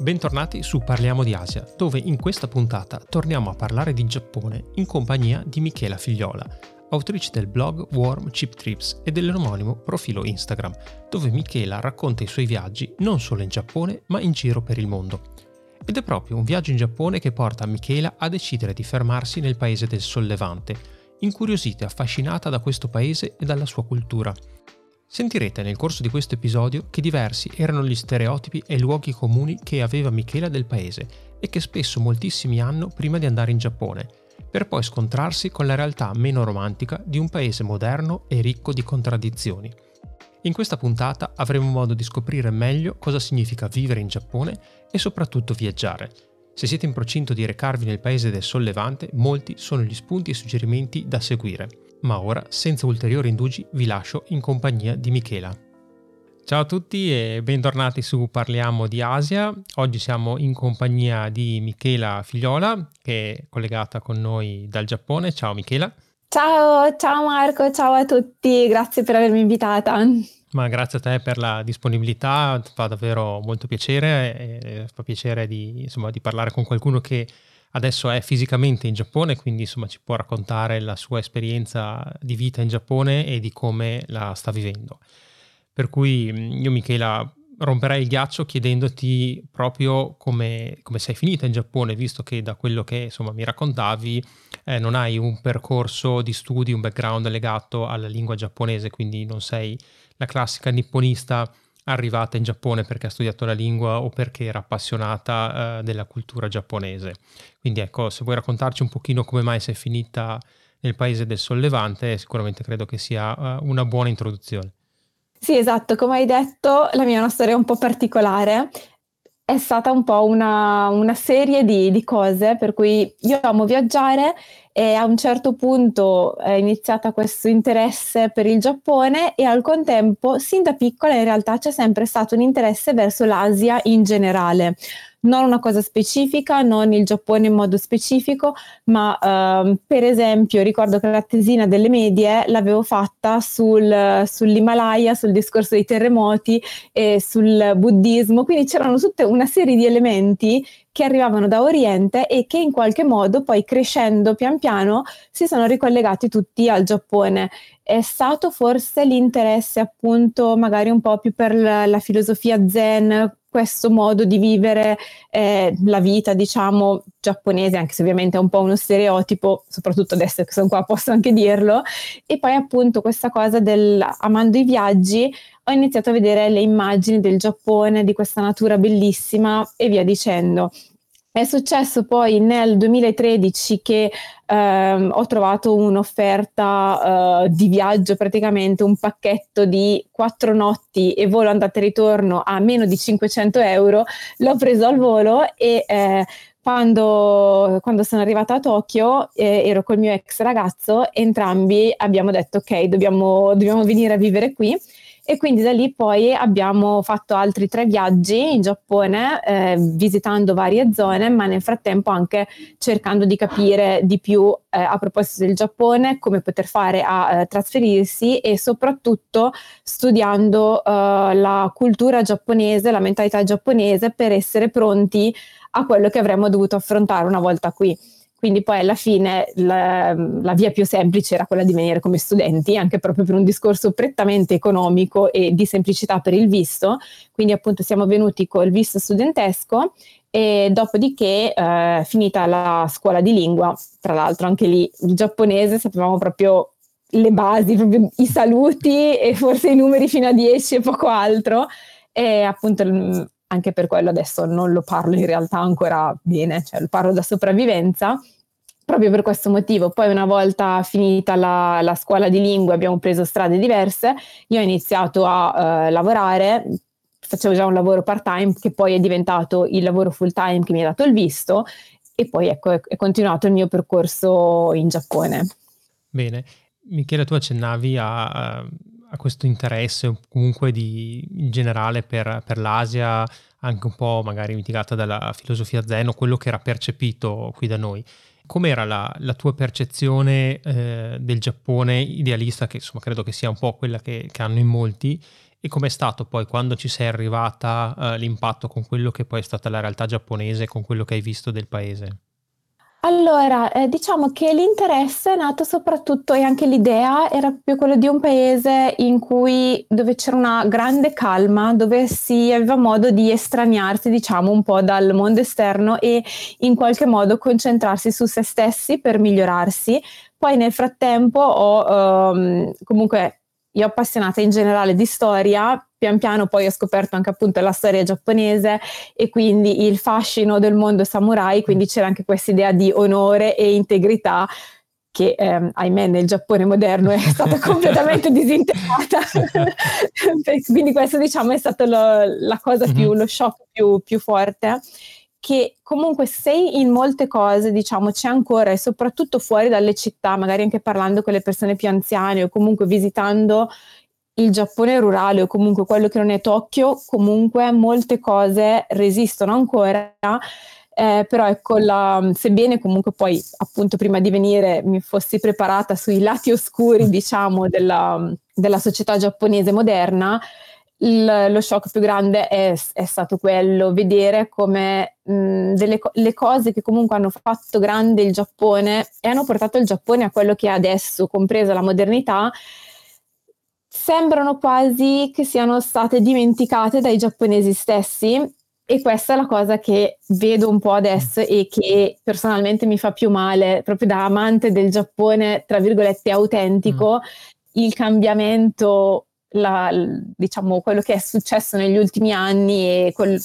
Bentornati su Parliamo di Asia, dove in questa puntata torniamo a parlare di Giappone in compagnia di Michela Figliola, autrice del blog Warm Chip Trips e dell'omonimo profilo Instagram, dove Michela racconta i suoi viaggi non solo in Giappone ma in giro per il mondo. Ed è proprio un viaggio in Giappone che porta Michela a decidere di fermarsi nel paese del Sollevante, incuriosita e affascinata da questo paese e dalla sua cultura. Sentirete nel corso di questo episodio che diversi erano gli stereotipi e luoghi comuni che aveva Michela del paese e che spesso moltissimi hanno prima di andare in Giappone, per poi scontrarsi con la realtà meno romantica di un paese moderno e ricco di contraddizioni. In questa puntata avremo modo di scoprire meglio cosa significa vivere in Giappone e soprattutto viaggiare. Se siete in procinto di recarvi nel paese del Sollevante, molti sono gli spunti e suggerimenti da seguire. Ma ora, senza ulteriori indugi, vi lascio in compagnia di Michela. Ciao a tutti e bentornati su Parliamo di Asia. Oggi siamo in compagnia di Michela Figliola, che è collegata con noi dal Giappone. Ciao Michela. Ciao, ciao Marco, ciao a tutti, grazie per avermi invitata. Ma grazie a te per la disponibilità, fa davvero molto piacere, e fa piacere di, insomma, di parlare con qualcuno che adesso è fisicamente in Giappone, quindi insomma ci può raccontare la sua esperienza di vita in Giappone e di come la sta vivendo. Per cui io Michela romperei il ghiaccio chiedendoti proprio come, come, sei finita in Giappone, visto che da quello che insomma mi raccontavi eh, non hai un percorso di studi, un background legato alla lingua giapponese, quindi non sei la classica nipponista arrivata in Giappone perché ha studiato la lingua o perché era appassionata eh, della cultura giapponese. Quindi ecco, se vuoi raccontarci un pochino come mai sei finita nel paese del Sollevante, sicuramente credo che sia uh, una buona introduzione. Sì, esatto, come hai detto, la mia è una storia un po' particolare. È stata un po' una, una serie di, di cose, per cui io amo viaggiare e a un certo punto è iniziata questo interesse per il Giappone e al contempo, sin da piccola in realtà c'è sempre stato un interesse verso l'Asia in generale non una cosa specifica, non il Giappone in modo specifico, ma ehm, per esempio ricordo che la tesina delle medie l'avevo fatta sul, sull'Himalaya, sul discorso dei terremoti e sul buddismo, quindi c'erano tutta una serie di elementi che arrivavano da Oriente e che in qualche modo poi crescendo pian piano si sono ricollegati tutti al Giappone. È stato forse l'interesse appunto magari un po' più per la, la filosofia zen, questo modo di vivere eh, la vita, diciamo, giapponese, anche se ovviamente è un po' uno stereotipo, soprattutto adesso che sono qua posso anche dirlo, e poi appunto questa cosa del amando i viaggi, ho iniziato a vedere le immagini del Giappone, di questa natura bellissima e via dicendo. È successo poi nel 2013 che ehm, ho trovato un'offerta eh, di viaggio, praticamente un pacchetto di quattro notti e volo andata e ritorno a meno di 500 euro. L'ho preso al volo e eh, quando, quando, sono arrivata a Tokyo eh, ero col mio ex ragazzo, entrambi abbiamo detto ok, dobbiamo, dobbiamo venire a vivere qui e quindi da lì poi abbiamo fatto altri tre viaggi in Giappone, eh, visitando varie zone, ma nel frattempo anche cercando di capire di più eh, a proposito del Giappone, come poter fare a eh, trasferirsi e soprattutto studiando eh, la cultura giapponese, la mentalità giapponese per essere pronti a quello che avremmo dovuto affrontare una volta qui. Quindi poi alla fine la, la, via più semplice era quella di venire come studenti, anche proprio per un discorso prettamente economico e di semplicità per il visto. Quindi appunto siamo venuti col visto studentesco e dopodiché eh, finita la scuola di lingua, tra l'altro anche lì il giapponese sapevamo proprio le basi, proprio i saluti e forse i numeri fino a 10 e poco altro. E appunto anche per quello adesso non lo parlo in realtà ancora bene, cioè lo parlo da sopravvivenza, proprio per questo motivo. Poi una volta finita la, la scuola di lingue abbiamo preso strade diverse, io ho iniziato a uh, lavorare facevo già un lavoro part-time che poi è diventato il lavoro full-time che mi ha dato il visto e poi ecco è, continuato il mio percorso in Giappone. Bene, Michele tu accennavi a, a questo interesse comunque di, in generale per, per l'Asia, anche un po' magari mitigata dalla filosofia zen o quello che era percepito qui da noi. Com'era la, la tua percezione eh, del Giappone idealista, che insomma credo che sia un po' quella che, che hanno in molti, e com'è stato poi quando ci sei arrivata uh, l'impatto con quello che poi è stata la realtà giapponese, con quello che hai visto del paese? Allora, eh, diciamo che l'interesse è nato soprattutto e anche l'idea era proprio quello di un paese in cui dove c'era una grande calma, dove si aveva modo di estraniarsi, diciamo, un po' dal mondo esterno e in qualche modo concentrarsi su se stessi per migliorarsi. Poi nel frattempo ho um, comunque io appassionata in generale di storia, pian piano poi ho scoperto anche appunto la storia giapponese e quindi il fascino del mondo samurai, quindi c'era anche questa idea di onore e integrità che ehm, ahimè nel Giappone moderno è stata completamente disintegrata. quindi questo diciamo è stato lo, la cosa più, mm-hmm. lo shock più, più forte che comunque se in molte cose, diciamo, c'è ancora e soprattutto fuori dalle città, magari anche parlando con le persone più anziane o comunque visitando il Giappone rurale o comunque quello che non è Tokyo, comunque molte cose resistono ancora. Eh, però ecco, la, sebbene comunque poi appunto prima di venire mi fossi preparata sui lati oscuri, diciamo, della, della società giapponese moderna, il, lo shock più grande è, è, stato quello, vedere come mh, delle, le cose che comunque hanno fatto grande il Giappone e hanno portato il Giappone a quello che è adesso, compresa la modernità, sembrano quasi che siano state dimenticate dai giapponesi stessi e questa è la cosa che vedo un po' adesso e che personalmente mi fa più male, proprio da amante del Giappone, tra virgolette, autentico, mm. il cambiamento la, diciamo, quello che è successo negli ultimi anni e quel,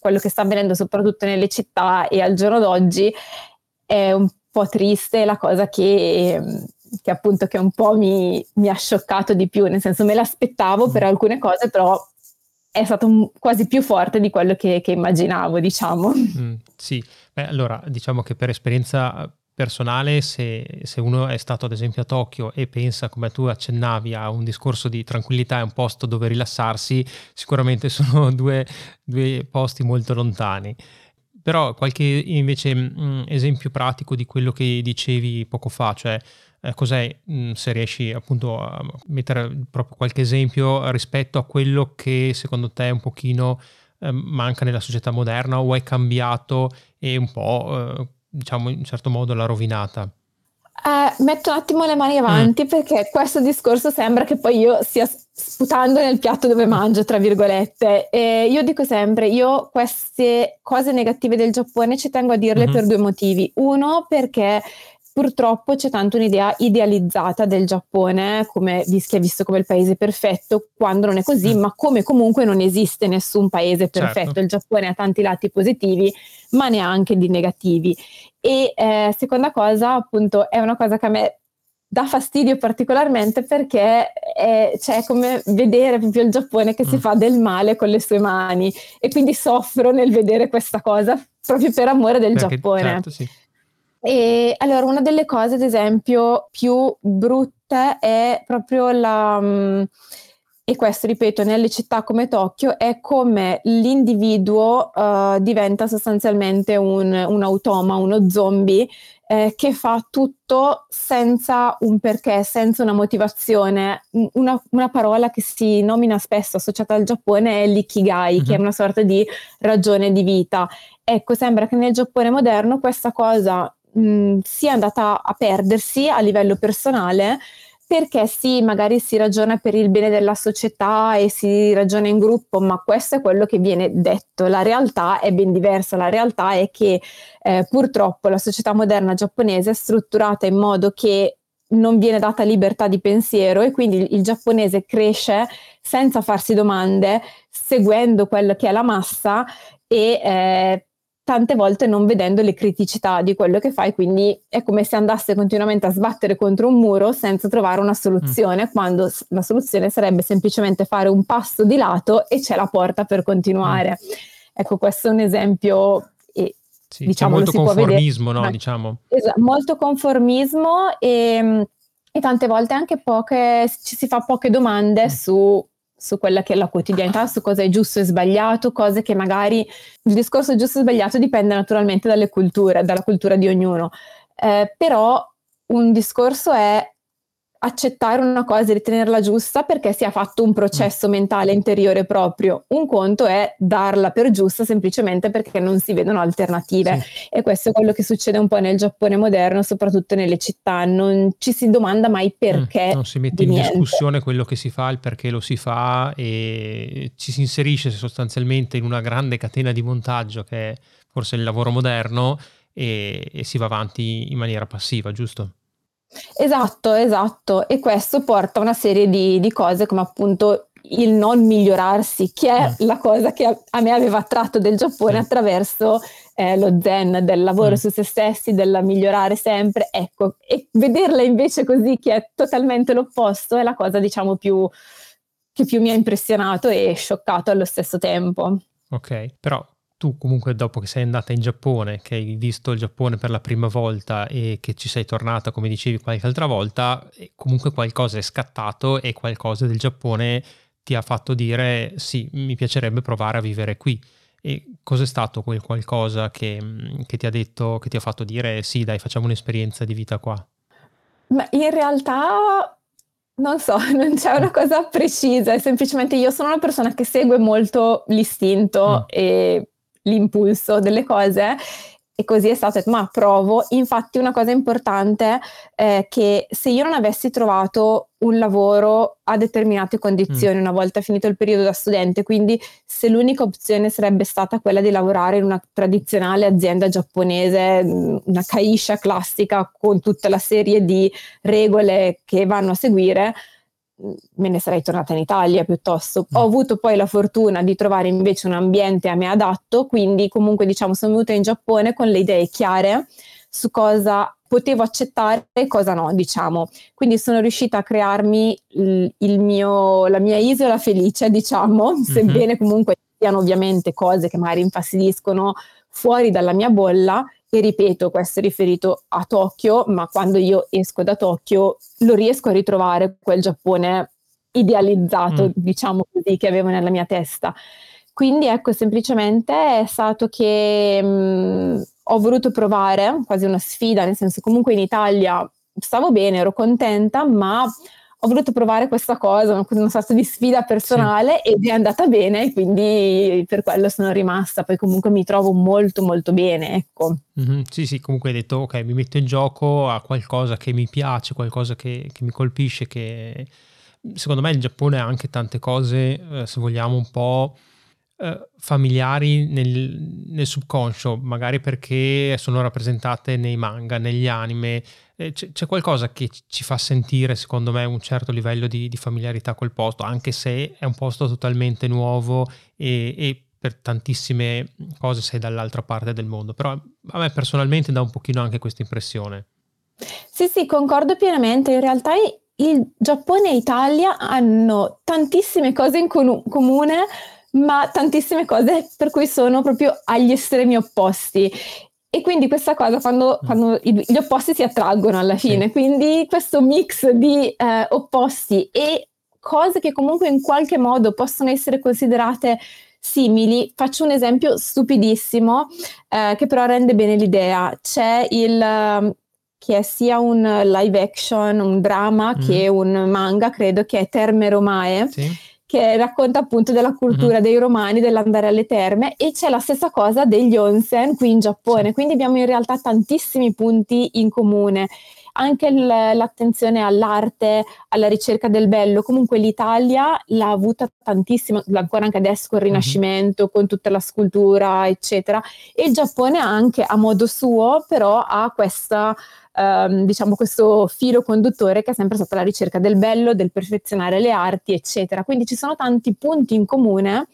quello che sta avvenendo soprattutto nelle città e al giorno d'oggi è un po' triste la cosa che, che appunto che un po' mi, mi, ha scioccato di più, nel senso me l'aspettavo per alcune cose, però è stato quasi più forte di quello che, che immaginavo, diciamo. Mm, sì, Beh, allora diciamo che per esperienza personale, se, se, uno è stato ad esempio a Tokyo e pensa, come tu accennavi, a un discorso di tranquillità e un posto dove rilassarsi, sicuramente sono due, due posti molto lontani. Però qualche invece mh, mm, esempio pratico di quello che dicevi poco fa, cioè eh, cos'è, mh, mm, se riesci appunto a mettere proprio qualche esempio rispetto a quello che secondo te un pochino eh, manca nella società moderna o è cambiato e un po' eh, diciamo in un certo modo l'ha rovinata? Eh, metto un attimo le mani avanti mm. perché questo discorso sembra che poi io stia sputando nel piatto dove mangio, tra virgolette. E io dico sempre, io queste cose negative del Giappone ci tengo a dirle mm-hmm. per due motivi. Uno, perché purtroppo c'è tanto un'idea idealizzata del Giappone, come che è visto come il paese perfetto, quando non è così, mm. ma come comunque non esiste nessun paese perfetto. Certo. Il Giappone ha tanti lati positivi, ma neanche di negativi. E eh, seconda cosa, appunto, è una cosa che a me dà fastidio particolarmente perché è, cioè, come vedere proprio il Giappone che mm. si fa del male con le sue mani e quindi soffro nel vedere questa cosa proprio per amore del perché, Giappone. Certo, sì. E allora, una delle cose, ad esempio, più brutte è proprio la. Um, e questo, ripeto, nelle città come Tokyo è come l'individuo uh, diventa sostanzialmente un, un, automa, uno zombie eh, che fa tutto senza un perché, senza una motivazione. Una, una, parola che si nomina spesso associata al Giappone è l'ikigai, mm-hmm. che è mhm. una sorta di ragione di vita. Ecco, sembra che nel Giappone moderno questa cosa mh, sia andata a perdersi a livello personale perché sì, magari si ragiona per il bene della società e si ragiona in gruppo, ma questo è quello che viene detto. La realtà è ben diversa. La realtà è che eh, purtroppo la società moderna giapponese è strutturata in modo che non viene data libertà di pensiero e quindi il, il giapponese cresce senza farsi domande, seguendo quello che è la massa e eh, tante volte non vedendo le criticità di quello che fai, quindi è come se andasse continuamente a sbattere contro un muro senza trovare una soluzione, mm. quando la soluzione sarebbe semplicemente fare un passo di lato e c'è la porta per continuare. Mm. Ecco, questo è un esempio e sì, diciamo, molto conformismo, no? Diciamo. Esatto, molto conformismo e, e, tante volte anche poche, ci si fa poche domande mm. su su quella che è la quotidianità, su cosa è giusto e sbagliato, cose che magari il discorso giusto e sbagliato dipende naturalmente dalle culture, dalla cultura di ognuno. Eh, però un discorso è accettare una cosa e ritenerla giusta perché si è fatto un processo mentale interiore proprio. Un conto è darla per giusta semplicemente perché non si vedono alternative. Sì. E questo è quello che succede un po' nel Giappone moderno, soprattutto nelle città. Non ci si domanda mai perché. Mm, non si mette in niente. discussione quello che si fa, il perché lo si fa e ci si inserisce sostanzialmente in una grande catena di montaggio che è forse il lavoro moderno e, e si va avanti in maniera passiva, giusto? Esatto, esatto. E questo porta a una serie di, di cose come appunto il non migliorarsi, che è mm. la cosa che a, a, me aveva attratto del Giappone sì. attraverso eh, lo zen, del lavoro mm. su se stessi, del migliorare sempre. Ecco, e vederla invece così, che è totalmente l'opposto, è la cosa, diciamo, più, che più mi ha impressionato e scioccato allo stesso tempo. Ok, però tu comunque dopo che sei andata in Giappone, che hai visto il Giappone per la prima volta e che ci sei tornata, come dicevi qualche altra volta, comunque qualcosa è scattato e qualcosa del Giappone ti ha fatto dire sì, mi piacerebbe provare a vivere qui. E cos'è stato quel qualcosa che, che ti ha detto, che ti ha fatto dire sì, dai, facciamo un'esperienza di vita qua? Ma in realtà non so, non c'è una cosa precisa, è semplicemente io sono una persona che segue molto l'istinto mm. e l'impulso delle cose e così è stato, ma provo. Infatti una cosa importante è che se io non avessi trovato un lavoro a determinate condizioni mm. una volta finito il periodo da studente, quindi se l'unica opzione sarebbe stata quella di lavorare in una tradizionale azienda giapponese, una kaisha classica con tutta la serie di regole che vanno a seguire, me ne sarei tornata in Italia piuttosto. Ho mm. avuto poi la fortuna di trovare invece un ambiente a me adatto, quindi comunque diciamo sono venuta in Giappone con le idee chiare su cosa potevo accettare e cosa no, diciamo. Quindi sono riuscita a crearmi il, il mio, la mia isola felice, diciamo, mm-hmm. sebbene comunque siano ovviamente cose che magari infastidiscono fuori dalla mia bolla, e ripeto, questo è riferito a Tokyo, ma quando io esco da Tokyo lo riesco a ritrovare quel Giappone idealizzato, mm. diciamo così, che avevo nella mia testa. Quindi ecco, semplicemente è stato che mh, mm, ho voluto provare, quasi una sfida, nel senso comunque in Italia stavo bene, ero contenta, ma ho voluto provare questa cosa, una sorta di sfida personale sì. ed è andata bene, quindi per quello sono rimasta. Poi comunque mi trovo molto molto bene, ecco. Mm-hmm. Sì, sì, comunque hai detto ok, mi metto in gioco a qualcosa che mi piace, qualcosa che, che mi colpisce, che secondo me il Giappone ha anche tante cose, eh, se vogliamo, un po' eh, familiari nel, nel, subconscio, magari perché sono rappresentate nei manga, negli anime. Eh, c'è, c'è, qualcosa che ci fa sentire, secondo me, un certo livello di, di familiarità col posto, anche se è un posto totalmente nuovo e, e, per tantissime cose sei dall'altra parte del mondo. Però a me personalmente dà un pochino anche questa impressione. Sì, sì, concordo pienamente. In realtà il Giappone e Italia hanno tantissime cose in comune, ma tantissime cose per cui sono proprio agli estremi opposti. E quindi questa cosa quando, mm. quando gli opposti si attraggono alla fine, sì. quindi questo mix di eh, opposti e cose che comunque in qualche modo possono essere considerate simili, faccio un esempio stupidissimo eh, che però rende bene l'idea. C'è il ehm, che è sia un live action, un drama mm. che un manga, credo che è Terme Romae. Sì che racconta appunto della cultura mm-hmm. dei romani, dell'andare alle terme e c'è la stessa cosa degli onsen qui in Giappone, sì. quindi abbiamo in realtà tantissimi punti in comune. Anche l- l'attenzione all'arte, alla ricerca del bello, comunque l'Italia l'ha avuta tantissimo, ancora anche adesso con il Rinascimento, mm-hmm. con tutta la scultura, eccetera. E il Giappone anche a modo suo, però ha questa ehm, diciamo questo filo conduttore che è sempre stata la ricerca del bello, del perfezionare le arti, eccetera. Quindi ci sono tanti punti in comune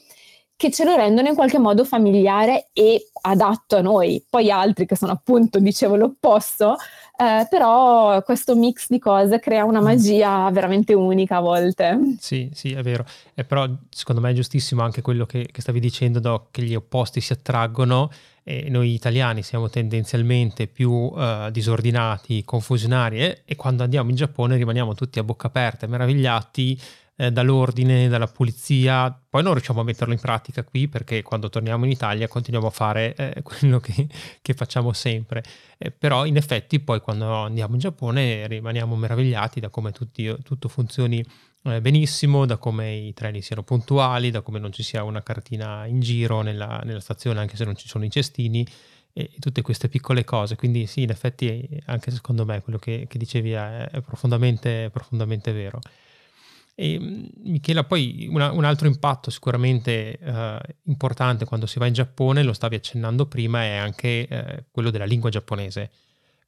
che ce lo rendono in qualche modo familiare e adatto a noi. Poi altri che sono appunto, dicevo, l'opposto, eh, però questo mix di cose crea una mm. magia veramente unica a volte. Sì, sì, è vero. E però secondo me è giustissimo anche quello che, che stavi dicendo, Doc, che gli opposti si attraggono e noi italiani siamo tendenzialmente più uh, disordinati, confusionari eh? e quando andiamo in Giappone rimaniamo tutti a bocca aperta, meravigliati eh, dall'ordine, dalla pulizia. Poi non riusciamo a metterlo in pratica qui perché quando torniamo in Italia continuiamo a fare eh, quello che, che, facciamo sempre. Eh, però in effetti poi quando andiamo in Giappone rimaniamo meravigliati da come tutti, tutto funzioni eh, benissimo, da come i treni siano puntuali, da come non ci sia una cartina in giro nella, nella stazione anche se non ci sono i cestini e tutte queste piccole cose. Quindi sì, in effetti anche secondo me quello che, che dicevi è, è profondamente, profondamente vero. E, mm, Michela, poi una, un altro impatto sicuramente eh, importante quando si va in Giappone, lo stavi accennando prima, è anche eh, quello della lingua giapponese.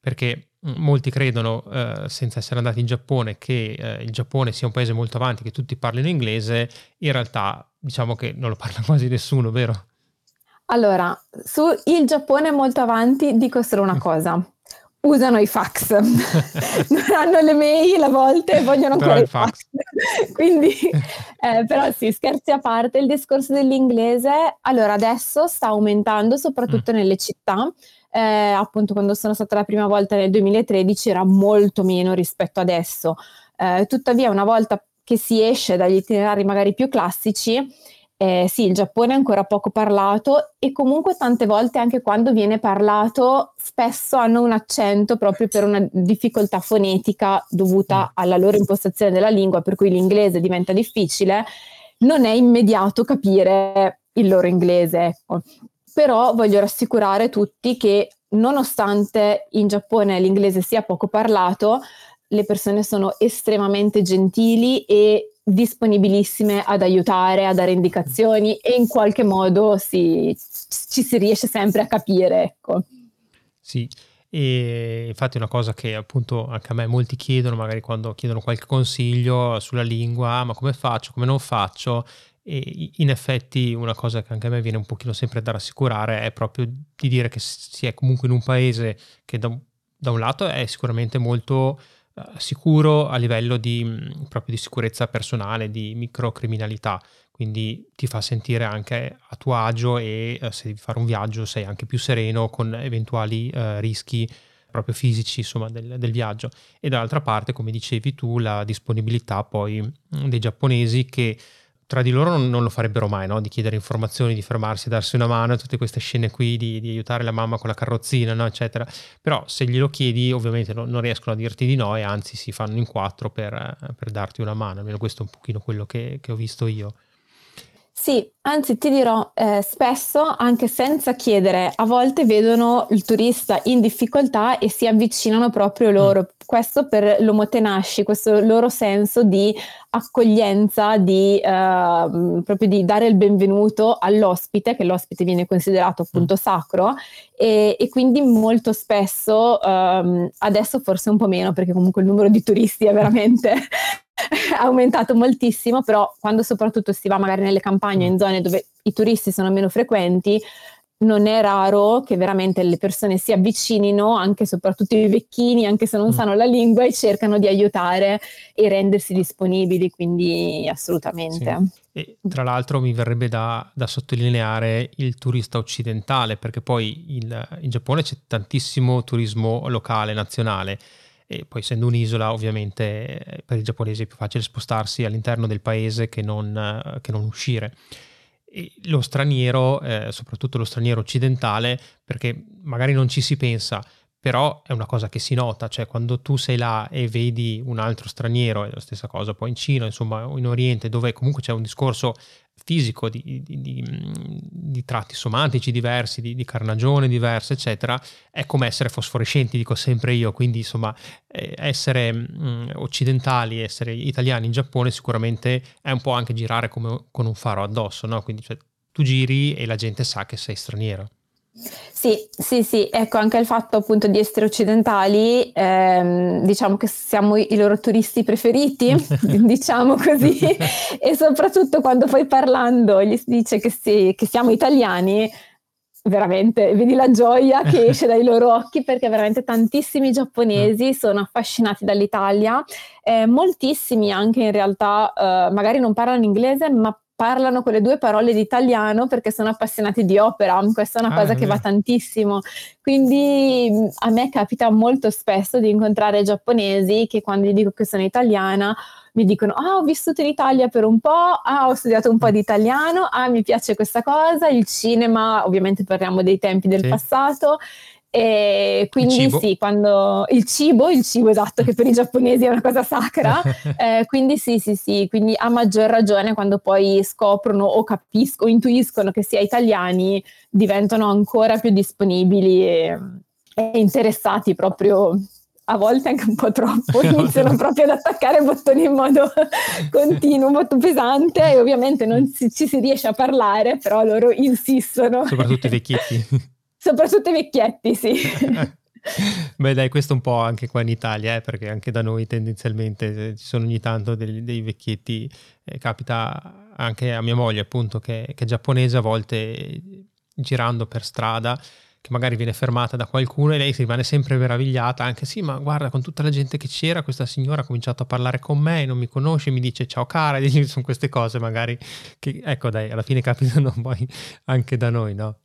Perché mm, molti credono, eh, senza essere andati in Giappone, che eh, il Giappone sia un paese molto avanti, che tutti parlino inglese. In realtà, diciamo che non lo parla quasi nessuno, vero? Allora, su il Giappone molto avanti, dico solo una cosa usano i fax, non hanno le mail a volte, vogliono ancora i fax. fax. Quindi, eh, però sì, scherzi a parte, il discorso dell'inglese, allora adesso sta aumentando soprattutto mm. nelle città, eh, appunto quando sono stata la prima volta nel 2013 era molto meno rispetto adesso, eh, tuttavia una volta che si esce dagli itinerari magari più classici, eh, sì, il Giappone è ancora poco parlato e comunque tante volte anche quando viene parlato spesso hanno un accento proprio per una difficoltà fonetica dovuta mm. alla loro impostazione della lingua, per cui l'inglese diventa difficile, non è immediato capire il loro inglese. Ecco. Però voglio rassicurare tutti che nonostante in Giappone l'inglese sia poco parlato, le persone sono estremamente gentili e disponibilissime ad aiutare, a dare indicazioni e in qualche modo si, ci si riesce sempre a capire. Ecco. Sì, e infatti una cosa che appunto anche a me molti chiedono, magari quando chiedono qualche consiglio sulla lingua, ah, ma come faccio, come non faccio? E in effetti una cosa che anche a me viene un pochino sempre da rassicurare è proprio di dire che si è comunque in un paese che da, da un lato è sicuramente molto sicuro a livello di, mm, proprio di sicurezza personale, di microcriminalità, quindi ti fa sentire anche a tuo agio e eh, se devi fare un viaggio sei anche più sereno con eventuali eh, rischi proprio fisici insomma del, del, viaggio. E dall'altra parte come dicevi tu la disponibilità poi mm, dei giapponesi che tra di loro non, non lo farebbero mai, no? di chiedere informazioni, di fermarsi, darsi una mano, tutte queste scene qui di, di aiutare la mamma con la carrozzina, no? eccetera. Però se glielo chiedi ovviamente no, non riescono a dirti di no e anzi si fanno in quattro per, per darti una mano, almeno questo è un pochino quello che, che ho visto io. Sì, anzi ti dirò, eh, spesso anche senza chiedere, a volte vedono il turista in difficoltà e si avvicinano proprio mm. loro. Mm. Questo per l'omotenashi, questo loro senso di accoglienza, di, eh, proprio di dare il benvenuto all'ospite, che l'ospite viene considerato appunto mm. sacro, e, e, quindi molto spesso, ehm, adesso forse un po' meno perché comunque il numero di turisti è veramente aumentato moltissimo, però quando soprattutto si va magari nelle campagne in zone dove i turisti sono meno frequenti, non è raro che veramente le persone si avvicinino, anche soprattutto i vecchini, anche se non mm. sanno la lingua, e cercano di aiutare e rendersi disponibili, quindi assolutamente. Sì. E, tra l'altro mi verrebbe da, da, sottolineare il turista occidentale, perché poi il, in Giappone c'è tantissimo turismo locale, nazionale e poi essendo un'isola ovviamente eh, per i giapponesi è più facile spostarsi all'interno del paese che non, eh, che non uscire. E lo straniero, eh, soprattutto lo straniero occidentale, perché magari non ci si pensa, però è una cosa che si nota, cioè quando tu sei là e vedi un altro straniero, è la stessa cosa poi in Cina, insomma, o in Oriente, dove comunque c'è un discorso fisico di, di, di, di tratti somatici diversi, di, carnagione diversa, eccetera, è come essere fosforescenti, dico sempre io, quindi insomma eh, essere mh, occidentali, essere italiani in Giappone sicuramente è un po' anche girare come con un faro addosso, no? Quindi cioè, tu giri e la gente sa che sei straniero. Sì, sì, sì, ecco anche il fatto appunto di essere occidentali, ehm, diciamo che siamo i loro turisti preferiti, diciamo così, e soprattutto quando poi parlando gli si dice che, sì, che siamo italiani, veramente vedi la gioia che esce dai loro occhi perché veramente tantissimi giapponesi mm. sono affascinati dall'Italia, eh, moltissimi anche in realtà eh, magari non parlano inglese ma parlano quelle due parole di italiano perché sono appassionati di opera, questa è una ah, cosa che va tantissimo. Quindi a me capita molto spesso di incontrare giapponesi che quando gli dico che sono italiana mi dicono ah ho vissuto in Italia per un po', ah ho studiato un po' di italiano, ah mi piace questa cosa, il cinema, ovviamente parliamo dei tempi del sì. passato e quindi sì, quando il cibo, il cibo esatto, che per i giapponesi è una cosa sacra, eh, quindi sì, sì, sì, quindi a maggior ragione quando poi scoprono o capiscono, intuiscono che sia italiani, diventano ancora più disponibili e, e interessati proprio a volte anche un po' troppo, iniziano proprio ad attaccare bottoni in modo continuo, molto pesante e ovviamente non si, ci si riesce a parlare, però loro insistono. Soprattutto i vecchietti. Soprattutto i vecchietti, sì. Beh, dai, questo un po' anche qua in Italia, eh, perché anche da noi tendenzialmente eh, ci sono ogni tanto dei, dei vecchietti. Eh, capita anche a mia moglie, appunto, che, che, è giapponese, a volte girando per strada, che magari viene fermata da qualcuno e lei si rimane sempre meravigliata, anche sì, ma guarda, con tutta la gente che c'era, questa signora ha cominciato a parlare con me, non mi conosce, mi dice ciao cara, e sono queste cose magari che, ecco, dai, alla fine capitano poi anche da noi, no?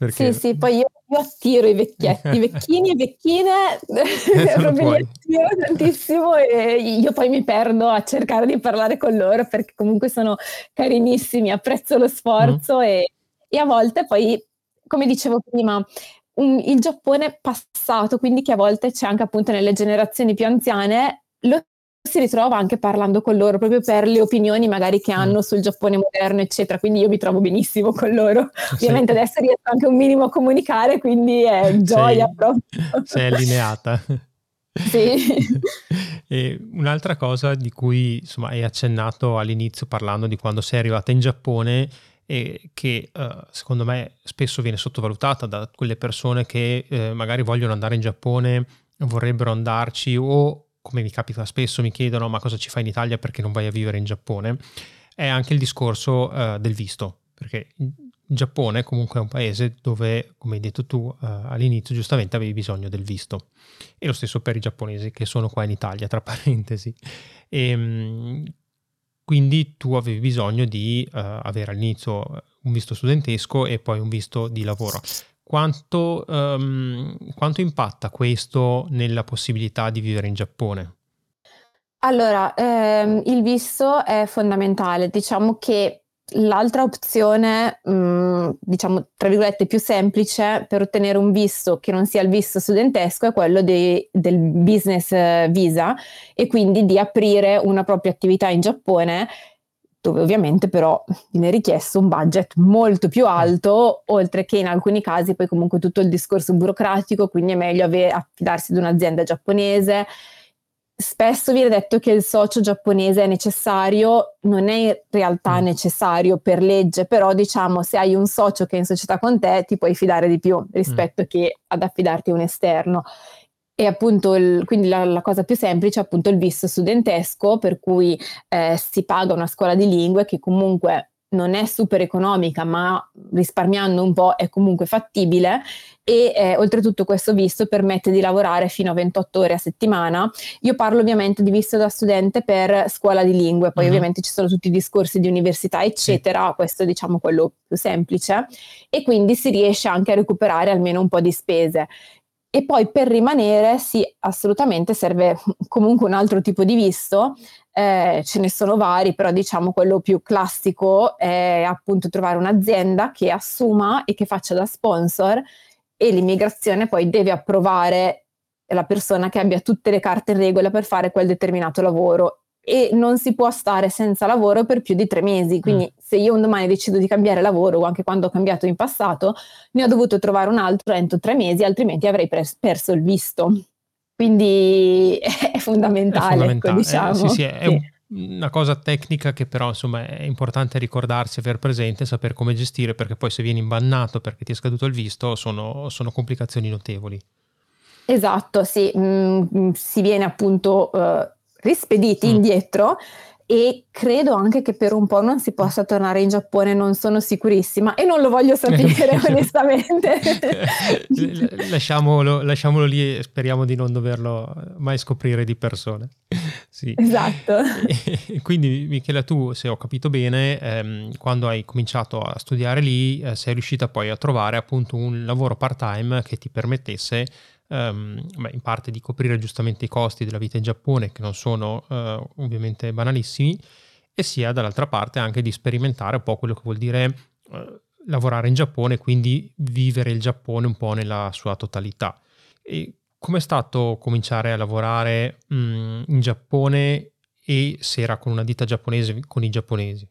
Perché... Sì, sì, poi io, io attiro i vecchietti, i vecchini e vecchine, proprio li attiro tantissimo e io poi mi perdo a cercare di parlare con loro perché comunque sono carinissimi, apprezzo lo sforzo mm. e, e, a volte poi, come dicevo prima, il Giappone passato, quindi che a volte c'è anche appunto nelle generazioni più anziane, lo si ritrova anche parlando con loro proprio per le opinioni magari che hanno mm. sul Giappone moderno, eccetera. Quindi io mi trovo benissimo con loro. Ovviamente adesso riesco anche un minimo a comunicare, quindi è gioia sei, proprio. Sei allineata. Sì. un'altra cosa di cui insomma hai accennato all'inizio parlando di quando sei arrivata in Giappone e che uh, secondo me spesso viene sottovalutata da quelle persone che uh, magari vogliono andare in Giappone, vorrebbero andarci o come mi capita spesso, mi chiedono ma cosa ci fai in Italia perché non vai a vivere in Giappone, è anche il discorso uh, del visto, perché il Giappone comunque è un paese dove, come hai detto tu uh, all'inizio, giustamente avevi bisogno del visto. E lo stesso per i giapponesi che sono qua in Italia, tra parentesi. E, um, quindi tu avevi bisogno di uh, avere all'inizio un visto studentesco e poi un visto di lavoro quanto, um, quanto impatta questo nella possibilità di vivere in Giappone? Allora, ehm, il visto è fondamentale. Diciamo che l'altra opzione, mh, mm, diciamo, tra virgolette, più semplice per ottenere un visto che non sia il visto studentesco è quello de- del business eh, visa e quindi di aprire una propria attività in Giappone dove ovviamente però viene richiesto un budget molto più alto, oltre che in alcuni casi poi comunque tutto il discorso burocratico, quindi è meglio ave- affidarsi ad un'azienda giapponese. Spesso viene detto che il socio giapponese è necessario, non è in realtà mm. necessario per legge, però diciamo se hai un socio che è in società con te ti puoi fidare di più rispetto mm. che ad affidarti a un esterno. E appunto, il, quindi la, la, cosa più semplice è appunto il visto studentesco, per cui eh, si paga una scuola di lingue che comunque non è super economica, ma risparmiando un po' è comunque fattibile e eh, oltretutto questo visto permette di lavorare fino a 28 ore a settimana. Io parlo ovviamente di visto da studente per scuola di lingue, poi uh-huh. ovviamente ci sono tutti i discorsi di università, eccetera, sì. questo diciamo quello più semplice e quindi si riesce anche a recuperare almeno un po' di spese. E poi per rimanere, sì, assolutamente serve comunque un altro tipo di visto, eh, ce ne sono vari, però diciamo quello più classico è appunto trovare un'azienda che assuma e che faccia da sponsor e l'immigrazione poi deve approvare la persona che abbia tutte le carte in regola per fare quel determinato lavoro e non si può stare senza lavoro per più di tre mesi. Quindi mm. se io un domani decido di cambiare lavoro o anche quando ho cambiato in passato, ne ho dovuto trovare un altro entro tre mesi, altrimenti avrei pers- perso il visto. Quindi è fondamentale, è fondamentale. Ecco, diciamo. Eh, sì, sì, è, sì. Un, una cosa tecnica che però insomma è importante ricordarsi, aver presente, saper come gestire, perché poi se vieni imbannato perché ti è scaduto il visto sono, sono complicazioni notevoli. Esatto, sì, mm, si viene appunto uh, rispediti mm. indietro e credo anche che per un po' non si possa tornare in Giappone, non sono sicurissima e non lo voglio sapere onestamente. lasciamolo, lasciamolo, lì e speriamo di non doverlo mai scoprire di persone. Sì. Esatto. E quindi Michela, tu se ho capito bene, ehm, quando hai cominciato a studiare lì, eh, sei riuscita poi a trovare appunto un lavoro part-time che ti permettesse um, beh, in parte di coprire giustamente i costi della vita in Giappone, che non sono uh, ovviamente banalissimi, e sia dall'altra parte anche di sperimentare un po' quello che vuol dire uh, lavorare in Giappone, quindi vivere il Giappone un po' nella sua totalità. E com'è stato cominciare a lavorare mh, in Giappone e se era con una ditta giapponese con i giapponesi?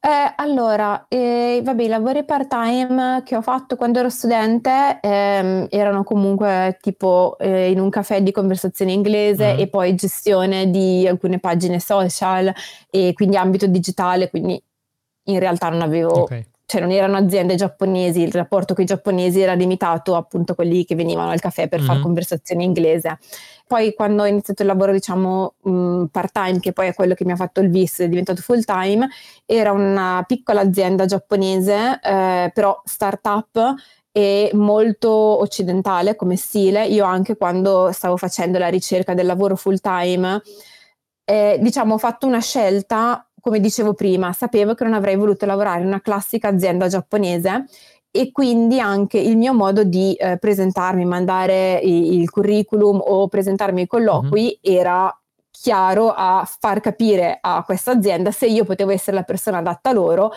Eh, allora, eh, vabbè, i lavori part-time che ho fatto quando ero studente ehm, erano comunque tipo eh, in un caffè di conversazione inglese mm. e poi gestione di alcune pagine social e quindi ambito digitale, quindi in realtà non avevo, okay. Cioè non erano aziende giapponesi, il rapporto con i giapponesi era limitato appunto a quelli che venivano al caffè per mm. fare conversazione inglese. Poi quando ho iniziato il lavoro, diciamo, mh, part-time, che poi è quello che mi ha fatto il VIS, è diventato full-time, era una piccola azienda giapponese, eh, però start-up e molto occidentale come stile. Io anche quando stavo facendo la ricerca del lavoro full-time, eh, diciamo, ho fatto una scelta, come dicevo prima, sapevo che non avrei voluto lavorare in una classica azienda giapponese e quindi anche il mio modo di eh, presentarmi, mandare il, il curriculum o presentarmi ai colloqui mm-hmm. era chiaro a far capire a questa azienda se io potevo essere la persona adatta a loro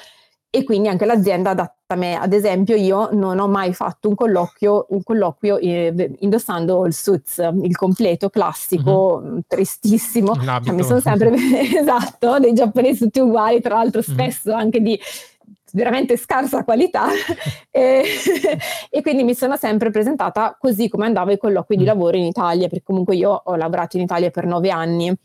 e quindi anche l'azienda adatta a me. Ad esempio, io non ho mai fatto un colloquio, un colloquio eh, indossando il suits, il completo classico, mm-hmm. tristissimo. Cioè, mi sono sempre esatto, dei giapponesi tutti uguali, tra l'altro mhm. spesso mm-hmm. anche di veramente scarsa qualità e, e, quindi mi sono sempre presentata così come andavo ai colloqui di mm. lavoro in Italia, perché comunque io ho lavorato in Italia per nove anni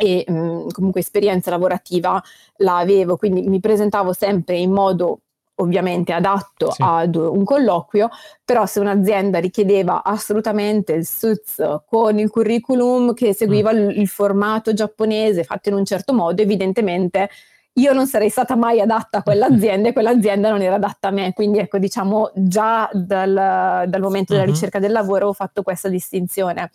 e mh, comunque esperienza lavorativa la avevo, quindi mi presentavo sempre in modo ovviamente adatto sì. ad un colloquio, però se un'azienda richiedeva assolutamente il SUTS con il curriculum che seguiva mm. il, formato giapponese fatto in un certo modo, evidentemente io non sarei stata mai adatta a quell'azienda e quell'azienda non era adatta a me. Quindi ecco, diciamo, già dal, dal momento della uh-huh. ricerca del lavoro ho fatto questa distinzione.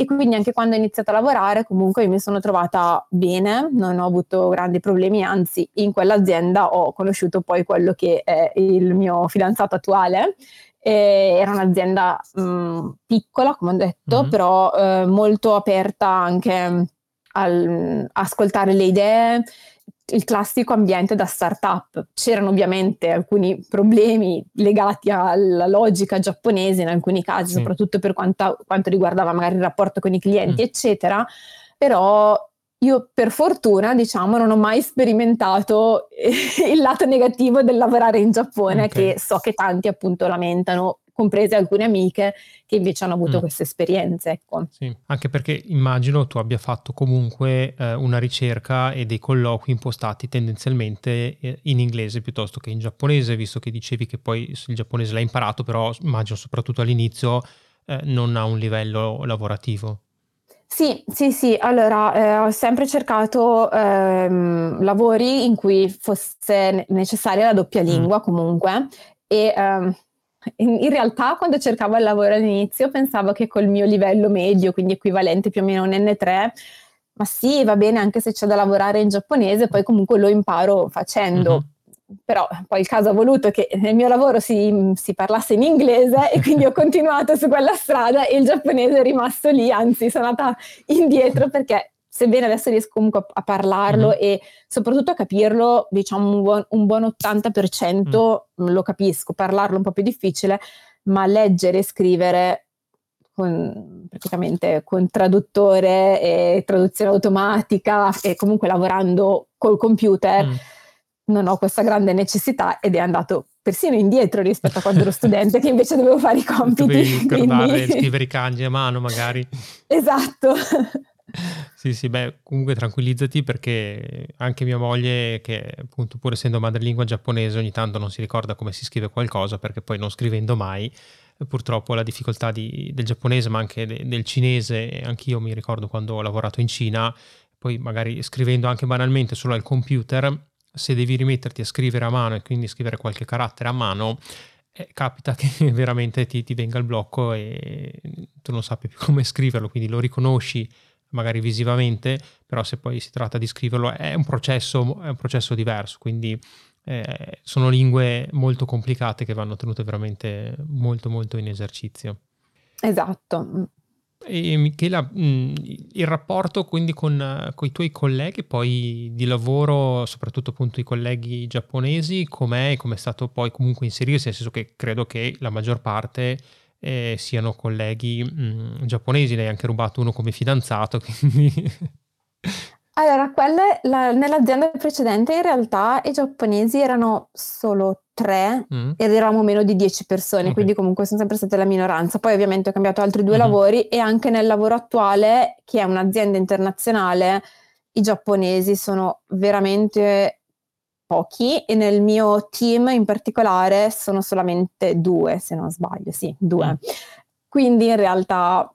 E quindi anche quando ho iniziato a lavorare, comunque mi sono trovata bene, non ho avuto grandi problemi, anzi in quell'azienda ho conosciuto poi quello che è il mio fidanzato attuale. E era un'azienda mh, piccola, come ho detto, mm-hmm. però eh, molto aperta anche al ascoltare le idee, il classico ambiente da startup. C'erano ovviamente alcuni problemi legati alla logica giapponese in alcuni casi, sì. soprattutto per quanta, quanto riguardava magari il rapporto con i clienti, mm. eccetera, però io per fortuna, diciamo, non ho mai sperimentato il lato negativo del lavorare in Giappone, okay. che so che tanti appunto lamentano comprese alcune amiche che invece hanno avuto mm. queste esperienze. Ecco. Sì, anche perché immagino tu abbia fatto comunque eh, una ricerca e dei colloqui impostati tendenzialmente eh, in inglese piuttosto che in giapponese, visto che dicevi che poi il giapponese l'hai imparato, però immagino soprattutto all'inizio eh, non a un livello lavorativo. Sì, sì, sì, allora eh, ho sempre cercato ehm, lavori in cui fosse necessaria la doppia mm. lingua mm. comunque e ehm, in, in, realtà quando cercavo il lavoro all'inizio pensavo che col mio livello medio, quindi equivalente più o meno a un N3, ma sì, va bene anche se c'è da lavorare in giapponese, poi comunque lo imparo facendo. Mm-hmm. Però poi il caso ha voluto che nel mio lavoro si, si parlasse in inglese e quindi ho continuato su quella strada e il giapponese è rimasto lì, anzi sono andata indietro perché sebbene adesso riesco comunque a, parlarlo mm-hmm. e soprattutto a capirlo, diciamo un buon, un buon 80% mm. lo capisco, parlarlo un po' più difficile, ma leggere e scrivere con, praticamente con traduttore e traduzione automatica e comunque lavorando col computer. Mm. Non ho questa grande necessità ed è andato persino indietro rispetto a quando ero studente, che invece dovevo fare i compiti. Dovevi ricordare, quindi... scrivere i kanji a mano magari. Esatto. sì, sì, beh, comunque tranquillizzati perché anche mia moglie, che appunto pur essendo madrelingua giapponese, ogni tanto non si ricorda come si scrive qualcosa perché poi non scrivendo mai, purtroppo la difficoltà di, del giapponese ma anche de, del cinese, anch'io mi ricordo quando ho lavorato in Cina, poi magari scrivendo anche banalmente solo al computer, se devi rimetterti a scrivere a mano e quindi scrivere qualche carattere a mano, eh, capita che veramente ti, ti, venga il blocco e tu non sappia più come scriverlo, quindi lo riconosci magari visivamente, però se poi si tratta di scriverlo è un processo, è un processo diverso, quindi eh, sono lingue molto complicate che vanno tenute veramente molto molto in esercizio. Esatto. E Michela, mh, il rapporto quindi con, con, i tuoi colleghi poi di lavoro, soprattutto appunto i colleghi giapponesi, com'è e com'è stato poi comunque inserirsi, nel senso che credo che la maggior parte eh, siano colleghi mh, giapponesi, ne hai anche rubato uno come fidanzato, quindi... Allora, quelle, la, nell'azienda precedente in realtà i giapponesi erano solo tre mm. ed eravamo meno di dieci persone, okay. quindi comunque sono sempre state la minoranza. Poi ovviamente ho cambiato altri due mm-hmm. lavori e anche nel lavoro attuale, che è un'azienda internazionale, i giapponesi sono veramente pochi e nel mio team in particolare sono solamente due, se non sbaglio, sì, due. Mm. Quindi in realtà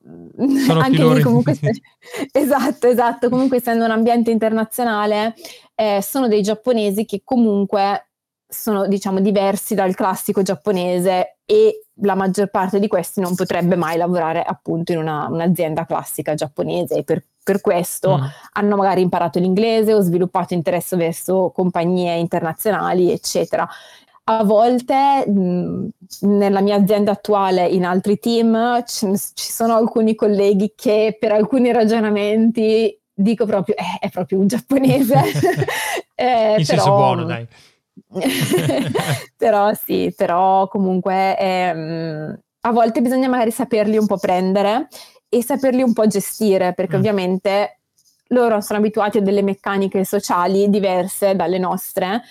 Sono anche lì comunque esatto, esatto, comunque essendo un ambiente internazionale eh, sono dei giapponesi che comunque sono diciamo diversi dal classico giapponese e la maggior parte di questi non potrebbe mai lavorare appunto in una, un'azienda classica giapponese e per, per questo mm. hanno magari imparato l'inglese o sviluppato interesse verso compagnie internazionali eccetera a volte mh, nella mia azienda attuale, in altri team, c- ci sono alcuni colleghi che per alcuni ragionamenti dico proprio, eh, è proprio un giapponese. eh, In però, senso buono, dai. però sì, però comunque ehm, a volte bisogna magari saperli un po' prendere e saperli un po' gestire, perché mm. ovviamente loro sono abituati a delle meccaniche sociali diverse dalle nostre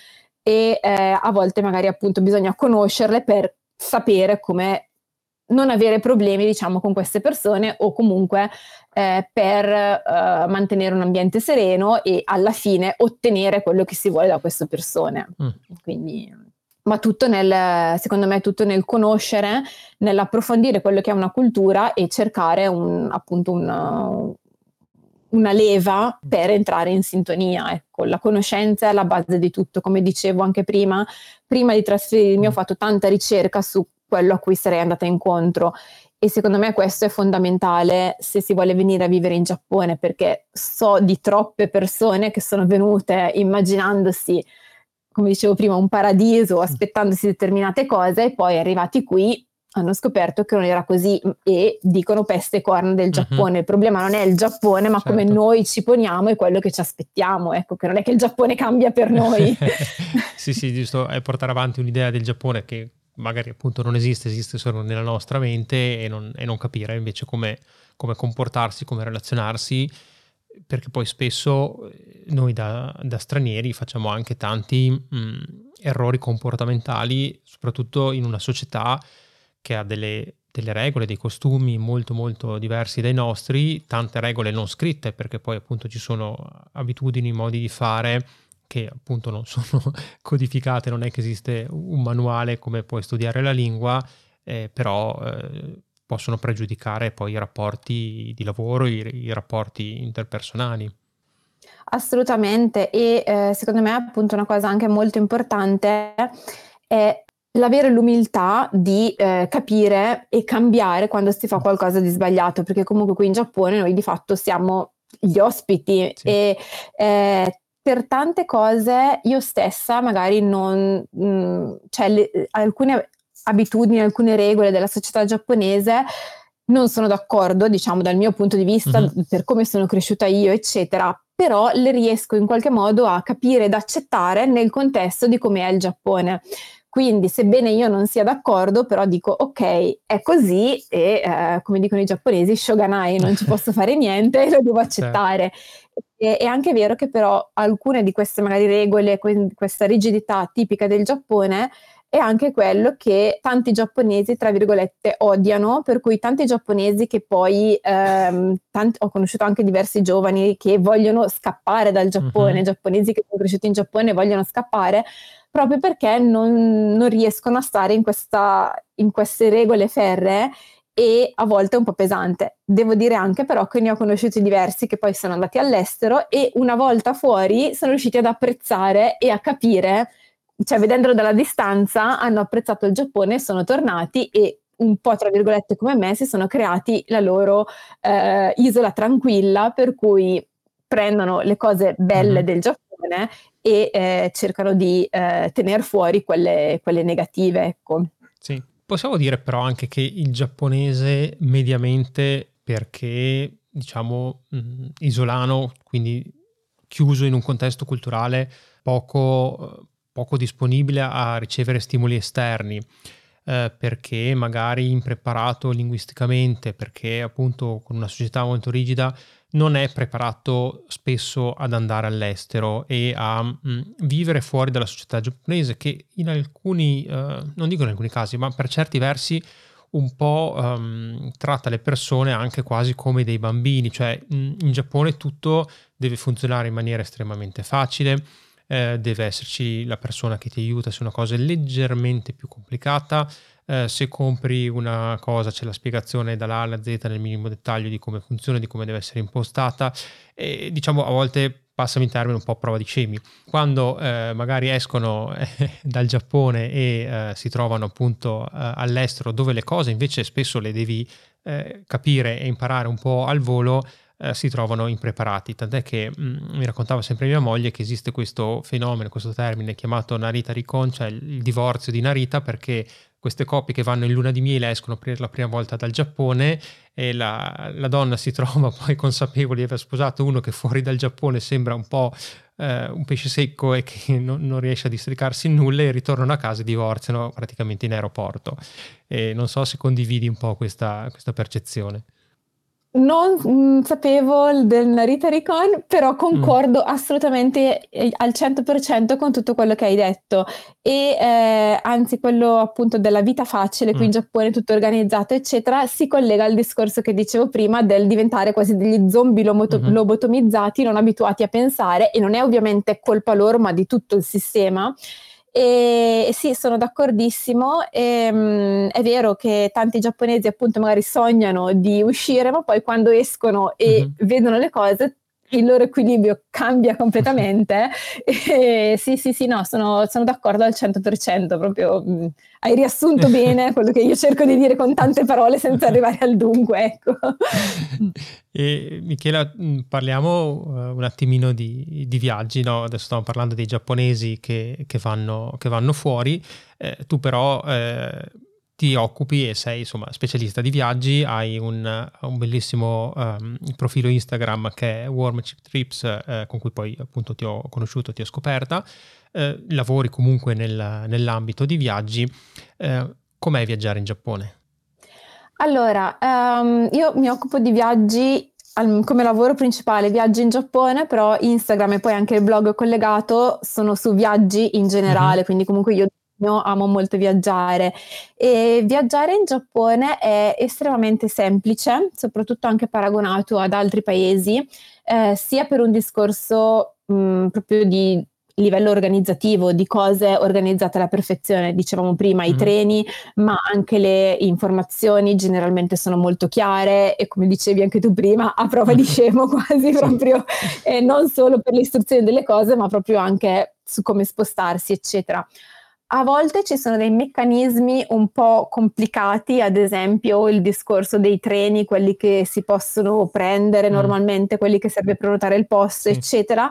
e eh, a volte magari appunto bisogna conoscerle per sapere come non avere problemi diciamo con queste persone o comunque eh, per eh, mantenere un ambiente sereno e alla fine ottenere quello che si vuole da queste persone. Mm. Quindi, ma tutto nel, secondo me, tutto nel conoscere, nell'approfondire quello che è una cultura e cercare un, appunto un, una leva per entrare in sintonia. Ecco, la conoscenza è la base di tutto, come dicevo anche prima, prima di trasferirmi ho fatto tanta ricerca su quello a cui sarei andata incontro e secondo me questo è fondamentale se si vuole venire a vivere in Giappone perché so di troppe persone che sono venute immaginandosi come dicevo prima, un paradiso, aspettandosi determinate cose e poi arrivati qui hanno scoperto che non era così e dicono peste e corna del mhm. Giappone. Mm-hmm. Il problema non è il Giappone, ma certo. come noi ci poniamo e quello che ci aspettiamo. Ecco, che non è che il Giappone cambia per noi. sì, sì, giusto, è portare avanti un'idea del Giappone che magari appunto non esiste, esiste solo nella nostra mente e non, e non capire invece come, come, comportarsi, come relazionarsi, perché poi spesso eh, noi da, da stranieri facciamo anche tanti mh, errori comportamentali, soprattutto in una società che ha delle, delle, regole, dei costumi molto molto diversi dai nostri, tante regole non scritte perché poi appunto ci sono abitudini, modi di fare che appunto non sono codificate, non è che esiste un manuale come puoi studiare la lingua, eh, però eh, possono pregiudicare poi i rapporti di lavoro, i, i rapporti interpersonali. Assolutamente e eh, secondo me appunto una cosa anche molto importante è l'avere l'umiltà di eh, capire e cambiare quando si fa qualcosa di sbagliato, perché comunque qui in Giappone noi di fatto siamo gli ospiti sì. e eh, per tante cose io stessa magari non, mh, cioè le, alcune abitudini, alcune regole della società giapponese non sono d'accordo, diciamo dal mio punto di vista, mm-hmm. per come sono cresciuta io, eccetera, però le riesco in qualche modo a capire ed accettare nel contesto di come è il Giappone. Quindi, sebbene io non sia d'accordo, però dico ok, è così e eh, come dicono i giapponesi, shoganai, non ci posso fare niente, lo devo accettare. E, è anche vero che però alcune di queste magari regole, que- questa rigidità tipica del Giappone, è anche quello che tanti giapponesi, tra virgolette, odiano, per cui tanti giapponesi che poi, ehm, tanti, ho conosciuto anche diversi giovani che vogliono scappare dal Giappone, mm-hmm. giapponesi che sono cresciuti in Giappone e vogliono scappare, proprio perché non, non riescono a stare in, questa, in queste regole ferree e a volte è un po' pesante. Devo dire anche però che ne ho conosciuti diversi che poi sono andati all'estero e una volta fuori sono riusciti ad apprezzare e a capire, cioè vedendolo dalla distanza, hanno apprezzato il Giappone, sono tornati e un po' tra virgolette come me si sono creati la loro eh, isola tranquilla per cui prendono le cose belle mm-hmm. del Giappone e eh, cercano di eh, tenere fuori quelle, quelle negative. Ecco. Sì, Possiamo dire però anche che il giapponese mediamente, perché diciamo mh, isolano, quindi chiuso in un contesto culturale poco, poco disponibile a ricevere stimoli esterni, eh, perché magari impreparato linguisticamente, perché appunto con una società molto rigida non è preparato spesso ad andare all'estero e a mh, mm, vivere fuori dalla società giapponese che in alcuni, uh, non dico in alcuni casi, ma per certi versi un po' um, tratta le persone anche quasi come dei bambini, cioè mm, in Giappone tutto deve funzionare in maniera estremamente facile, eh, deve esserci la persona che ti aiuta se una cosa è leggermente più complicata, eh, se compri una cosa c'è la spiegazione dall'A alla Z nel minimo dettaglio di come funziona, di come deve essere impostata e diciamo a volte passami in termini un po' a prova di scemi. Quando eh, magari escono eh, dal Giappone e eh, si trovano appunto eh, all'estero dove le cose invece spesso le devi capire e imparare un po' al volo, si trovano impreparati. Tant'è che mh, mm, mi raccontava sempre mia moglie che esiste questo fenomeno, questo termine chiamato Narita Ricon, cioè il divorzio di Narita, perché queste coppie che vanno in luna di miele escono per la prima volta dal Giappone e la, la donna si trova poi consapevole di aver sposato uno che fuori dal Giappone sembra un po' eh, un pesce secco e che non, non, riesce a districarsi in nulla e ritornano a casa e divorziano praticamente in aeroporto. E non so se condividi un po' questa, questa percezione. Non mh, mm, sapevo del Narita Recon, però concordo mm. assolutamente eh, al 100% con tutto quello che hai detto. E eh, anzi, quello appunto della vita facile qui mm. in Giappone, tutto organizzato, eccetera, si collega al discorso che dicevo prima del diventare quasi degli zombie loboto- mm-hmm. lobotomizzati, non abituati a pensare, e non è ovviamente colpa loro, ma di tutto il sistema. E sì, sono d'accordissimo. E, um, è vero che tanti giapponesi appunto magari sognano di uscire, ma poi quando escono e mm-hmm. vedono le cose il loro equilibrio cambia completamente. e, sì, sì, sì, no, sono, sono d'accordo al 100%, proprio mh, hai riassunto bene quello che io cerco di dire con tante parole senza arrivare al dunque, ecco. E Michela, parliamo uh, un attimino di, di viaggi, no? adesso stiamo parlando dei giapponesi che, che, vanno, che vanno, fuori, eh, tu però... Eh, ti occupi e sei insomma specialista di viaggi, hai un, un bellissimo um, profilo Instagram che è Warm Chip Trips eh, con cui poi appunto ti ho conosciuto, ti ho scoperta, eh, lavori comunque nel, nell'ambito di viaggi, eh, com'è viaggiare in Giappone? Allora, um, io mi occupo di viaggi come lavoro principale viaggi in Giappone, però Instagram e poi anche il blog collegato sono su viaggi in generale, mm-hmm. quindi comunque io amo molto viaggiare e viaggiare in Giappone è estremamente semplice, soprattutto anche paragonato ad altri paesi, eh, sia per un discorso mh, proprio di livello organizzativo, di cose organizzate alla perfezione, dicevamo prima, mm-hmm. i treni, ma anche le informazioni generalmente sono molto chiare e come dicevi anche tu prima, a prova di scemo quasi proprio, eh, non solo per le istruzioni delle cose, ma proprio anche su come spostarsi, eccetera. A volte ci sono dei meccanismi un po' complicati, ad esempio il discorso dei treni, quelli che si possono prendere mm. normalmente, quelli che serve prenotare il posto, sì. eccetera.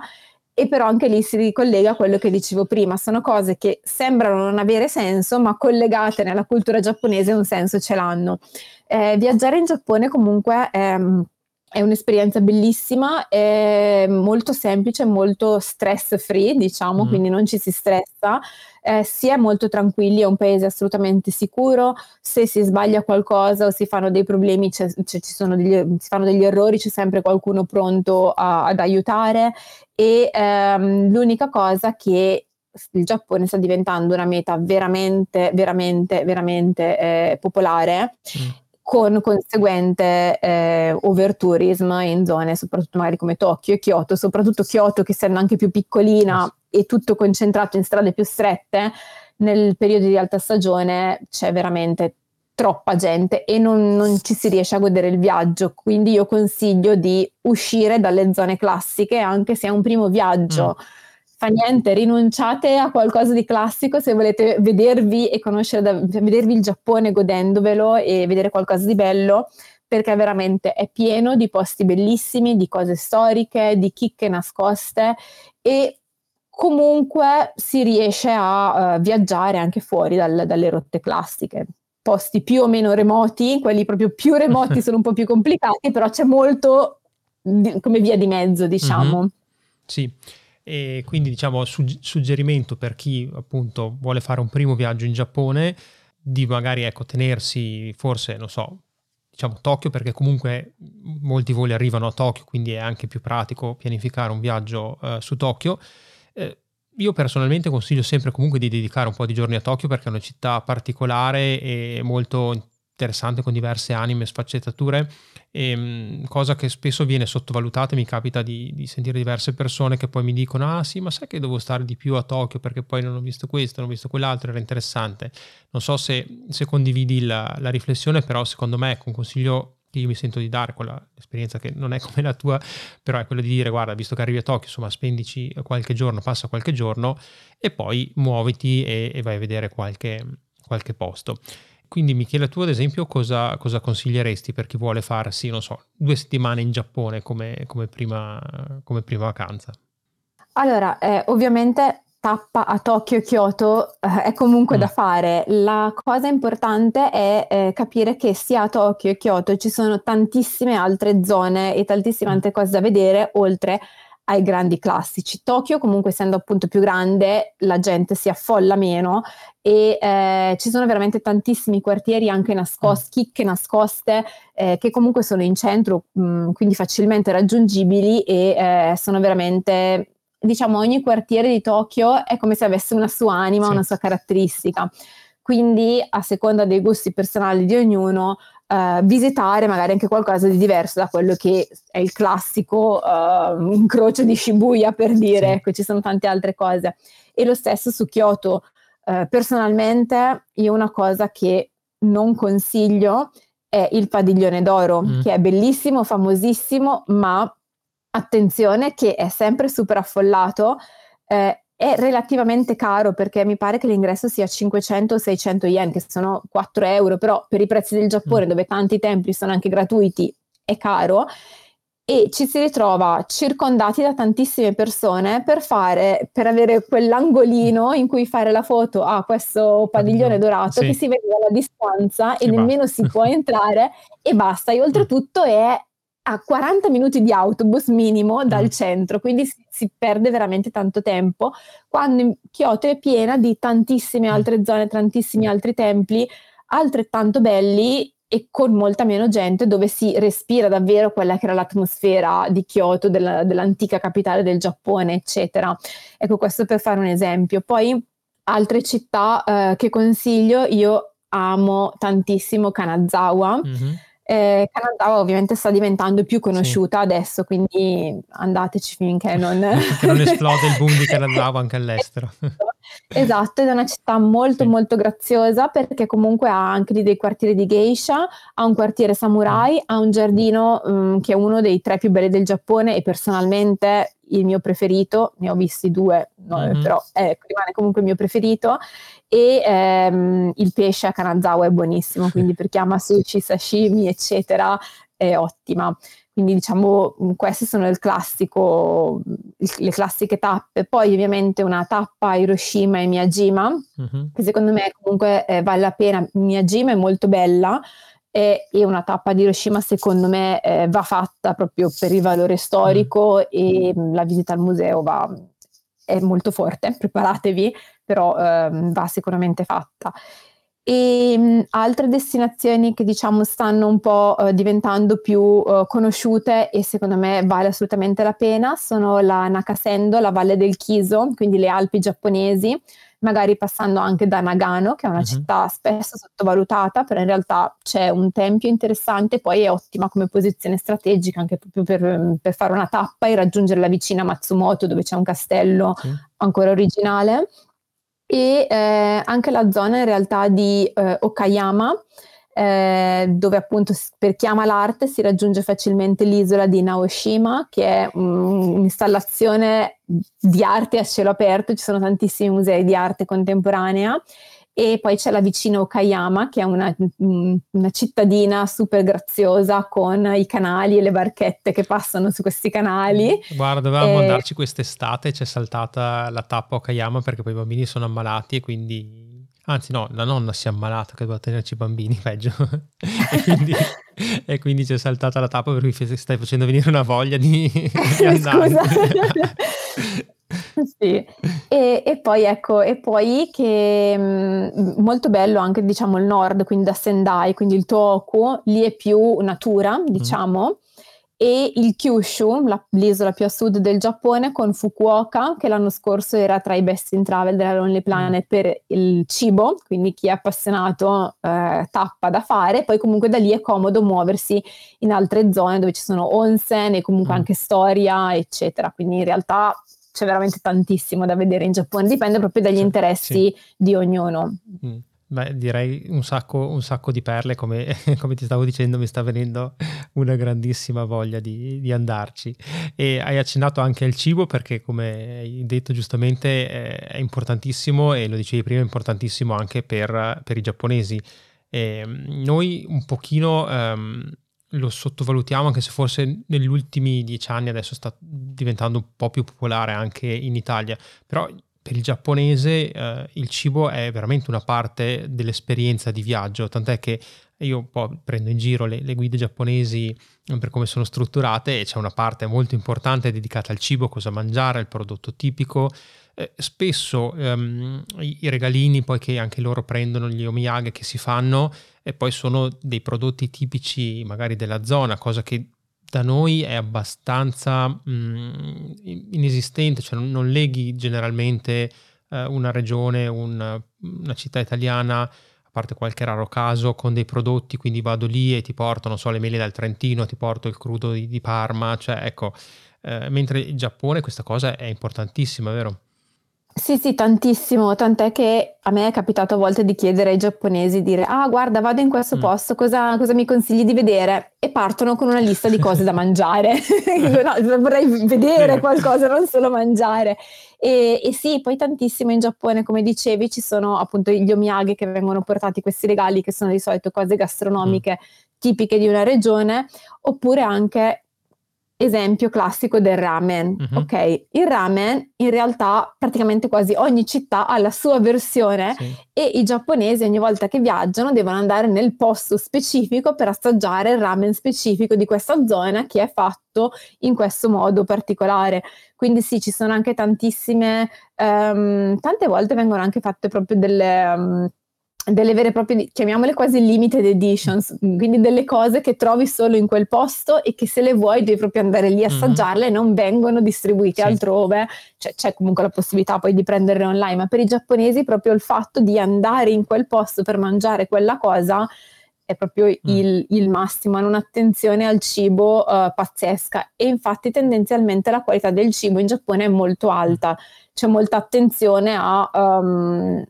E però anche lì si ricollega a quello che dicevo prima, sono cose che sembrano non avere senso, ma collegate nella cultura giapponese un senso ce l'hanno. Eh, viaggiare in Giappone comunque è, è un'esperienza bellissima, è molto semplice, molto stress free, diciamo, mm. quindi non ci si stressa eh, si è molto tranquilli, è un paese assolutamente sicuro, se si sbaglia qualcosa o si fanno dei problemi, c'è, c'è, degli, si fanno degli errori, c'è sempre qualcuno pronto a, ad aiutare e ehm, l'unica cosa che il Giappone sta diventando una meta veramente, veramente, veramente eh, popolare. Mm. Con conseguente eh, overtourism in zone soprattutto magari come Tokyo e Kyoto, soprattutto Kyoto che essendo anche più piccolina e tutto concentrato in strade più strette, nel periodo di alta stagione c'è veramente troppa gente e non, non, ci si riesce a godere il viaggio. Quindi io consiglio di uscire dalle zone classiche anche se è un primo viaggio. Mm. Fa niente, rinunciate a qualcosa di classico se volete vedervi e conoscere, da, vedervi il Giappone godendovelo e vedere qualcosa di bello perché veramente è pieno di posti bellissimi, di cose storiche, di chicche nascoste e comunque si riesce a uh, viaggiare anche fuori dal, dalle rotte classiche posti più o meno remoti, quelli proprio più remoti sono un po' più complicati, però c'è molto di, come via di mezzo, diciamo. Mm-hmm. Sì. E quindi diciamo sugg- suggerimento per chi appunto vuole fare un primo viaggio in Giappone di magari ecco tenersi forse non so diciamo Tokyo perché comunque molti voli arrivano a Tokyo quindi è anche più pratico pianificare un viaggio uh, su Tokyo. Eh, io personalmente consiglio sempre comunque di dedicare un po' di giorni a Tokyo perché è una città particolare e molto interessante con diverse anime sfaccettature, e, ehm, cosa che spesso viene sottovalutata. Mi capita di, di, sentire diverse persone che poi mi dicono: Ah, sì, ma sai che devo stare di più a Tokyo perché poi non ho visto questo, non ho visto quell'altro, era interessante. Non so se, se condividi la, la riflessione, però secondo me ecco, un consiglio che io mi sento di dare, quella esperienza che non è come la tua, però è quello di dire guarda, visto che arrivi a Tokyo, insomma, spendici qualche giorno, passa qualche giorno e poi muoviti e, e vai a vedere qualche, qualche posto. Quindi Michele, tu ad esempio cosa, cosa, consiglieresti per chi vuole farsi, non so, due settimane in Giappone come, come, prima, come prima vacanza? Allora, eh, ovviamente tappa a Tokyo e Kyoto eh, è comunque mm. da fare. La cosa importante è eh, capire che sia a Tokyo e Kyoto ci sono tantissime altre zone e tantissime mm. altre cose da vedere oltre ai grandi classici. Tokyo comunque essendo appunto più grande la gente si affolla meno e eh, ci sono veramente tantissimi quartieri anche nascosti, chicche nascoste eh, che comunque sono in centro mh, quindi facilmente raggiungibili e eh, sono veramente diciamo ogni quartiere di Tokyo è come se avesse una sua anima, sì. una sua caratteristica. Quindi a seconda dei gusti personali di ognuno, Uh, visitare magari anche qualcosa di diverso da quello che è il classico uh, incrocio di Shibuya per dire, sì. ecco ci sono tante altre cose. E lo stesso su Kyoto. Uh, personalmente io una cosa che non consiglio è il padiglione d'oro, mm. che è bellissimo, famosissimo, ma attenzione che è sempre super affollato, eh, è relativamente caro perché mi pare che l'ingresso sia 500 o 600 yen, che sono 4 euro, però per i prezzi del Giappone, mm. dove tanti templi sono anche gratuiti, è caro. E ci si ritrova circondati da tantissime persone per fare, per avere quell'angolino in cui fare la foto a questo padiglione dorato sì. che si vede dalla distanza e, e nemmeno si può entrare e basta. E oltretutto è a 40 minuti di autobus minimo dal mm. centro, quindi si, si, perde veramente tanto tempo, quando Kyoto è piena di tantissime mm. altre zone, tantissimi altri templi, altrettanto belli e con molta meno gente, dove si respira davvero quella che era l'atmosfera di Kyoto, della, dell'antica capitale del Giappone, eccetera. Ecco, questo per fare un esempio. Poi altre città eh, che consiglio, io amo tantissimo Kanazawa. Mm-hmm eh, Canada ovviamente sta diventando più conosciuta sì. adesso, quindi andateci finché non... che non esplode il boom di Canada anche all'estero. esatto, ed è una città molto sì. molto graziosa perché comunque ha anche dei quartieri di geisha, ha un quartiere samurai, mm. ha un giardino um, che è uno dei tre più belli del Giappone e personalmente il mio preferito, ne ho visti due, no, mm-hmm. però eh, rimane comunque il mio preferito e ehm, il pesce a Kanazawa è buonissimo, quindi per chi ama sushi, sashimi, eccetera, è ottima. Quindi diciamo queste sono il classico, le classiche tappe. Poi ovviamente una tappa a Hiroshima e Miyajima, mm-hmm. che secondo me comunque eh, vale la pena. Miyajima è molto bella, e, e una tappa di Hiroshima secondo me eh, va fatta proprio per il valore storico mm. e mh, la visita al museo va, è molto forte, preparatevi, però ehm, va sicuramente fatta. E mh, altre destinazioni che diciamo stanno un po' eh, diventando più eh, conosciute e secondo me vale assolutamente la pena sono la Nakasendo, la Valle del Kiso, quindi le Alpi giapponesi, magari passando anche da Nagano, che è una uh-huh. città spesso sottovalutata, però in realtà c'è un tempio interessante, poi è ottima come posizione strategica anche proprio per, per fare una tappa e raggiungere la vicina Matsumoto dove c'è un castello uh-huh. ancora originale e eh, anche la zona in realtà di eh, Okayama, eh, dove appunto per chi ama l'arte si raggiunge facilmente l'isola di Naoshima, che è um, un'installazione di arte a cielo aperto, ci sono tantissimi musei di arte contemporanea e poi c'è la vicina Okayama, che è una, una, cittadina super graziosa con i canali e le barchette che passano su questi canali. Guarda, dovevamo e... andarci quest'estate, c'è saltata la tappa Okayama perché poi i bambini sono ammalati e quindi... Anzi no, la nonna si è ammalata che doveva tenerci i bambini, peggio. e, quindi, e quindi c'è saltata la tappa per cui stai facendo venire una voglia di, di andare. Scusa. Sì, e, e, poi ecco, e poi che mh, mm, molto bello anche diciamo il nord, quindi da Sendai, quindi il Tohoku, lì è più natura, mm. diciamo, mm. e il Kyushu, la, l'isola più a sud del Giappone, con Fukuoka, che l'anno scorso era tra i best in travel della Lonely mm. Planet mm. per il cibo, quindi chi è appassionato eh, tappa da fare, poi comunque da lì è comodo muoversi in altre zone dove ci sono onsen e comunque mm. anche storia, eccetera, quindi in realtà c'è veramente tantissimo da vedere in Giappone, dipende proprio dagli interessi sì. di ognuno. Mm. Beh, direi un sacco, un sacco di perle, come, come, ti stavo dicendo, mi sta venendo una grandissima voglia di, di, andarci. E hai accennato anche al cibo perché, come hai detto giustamente, è, è importantissimo e lo dicevi prima, è importantissimo anche per, per i giapponesi. E noi un pochino um, lo sottovalutiamo anche se forse negli ultimi dieci anni adesso sta diventando un po' più popolare anche in Italia, però per il giapponese eh, il cibo è veramente una parte dell'esperienza di viaggio, tant'è che io un po' prendo in giro le, le guide giapponesi per come sono strutturate e c'è una parte molto importante dedicata al cibo, cosa mangiare, il prodotto tipico, eh, spesso ehm, i, i, regalini poi che anche loro prendono, gli omiyage che si fanno, e poi sono dei prodotti tipici magari della zona, cosa che da noi è abbastanza mh, mm, inesistente, cioè non, non leghi generalmente eh, una regione, un, una città italiana, a parte qualche raro caso, con dei prodotti, quindi vado lì e ti porto, non so, le mele dal Trentino, ti porto il crudo di, di Parma, cioè ecco, eh, mentre in Giappone questa cosa è importantissima, vero? Sì, sì, tantissimo, tant'è che a me è capitato a volte di chiedere ai giapponesi, dire, ah guarda, vado in questo mm. posto, cosa, cosa, mi consigli di vedere? E partono con una lista di cose da mangiare. no, vorrei vedere qualcosa, non solo mangiare. E, e, sì, poi tantissimo in Giappone, come dicevi, ci sono appunto gli omiyage che vengono portati, questi regali che sono di solito cose gastronomiche mm. tipiche di una regione, oppure anche esempio classico del ramen. Uh-huh. Ok, il ramen in realtà praticamente quasi ogni città ha la sua versione sì. e i giapponesi ogni volta che viaggiano devono andare nel posto specifico per assaggiare il ramen specifico di questa zona che è fatto in questo modo particolare. Quindi sì, ci sono anche tantissime, um, tante volte vengono anche fatte proprio delle... Um, delle vere e proprie, chiamiamole quasi limited editions, quindi delle cose che trovi solo in quel posto e che se le vuoi devi proprio andare lì a mhm. assaggiarle mm-hmm. e non vengono distribuite sì. altrove, cioè, c'è comunque la possibilità poi di prenderle online, ma per i giapponesi proprio il fatto di andare in quel posto per mangiare quella cosa è proprio mm. il, il, massimo, hanno un'attenzione al cibo uh, pazzesca e infatti tendenzialmente la qualità del cibo in Giappone è molto alta, c'è molta attenzione a... Um,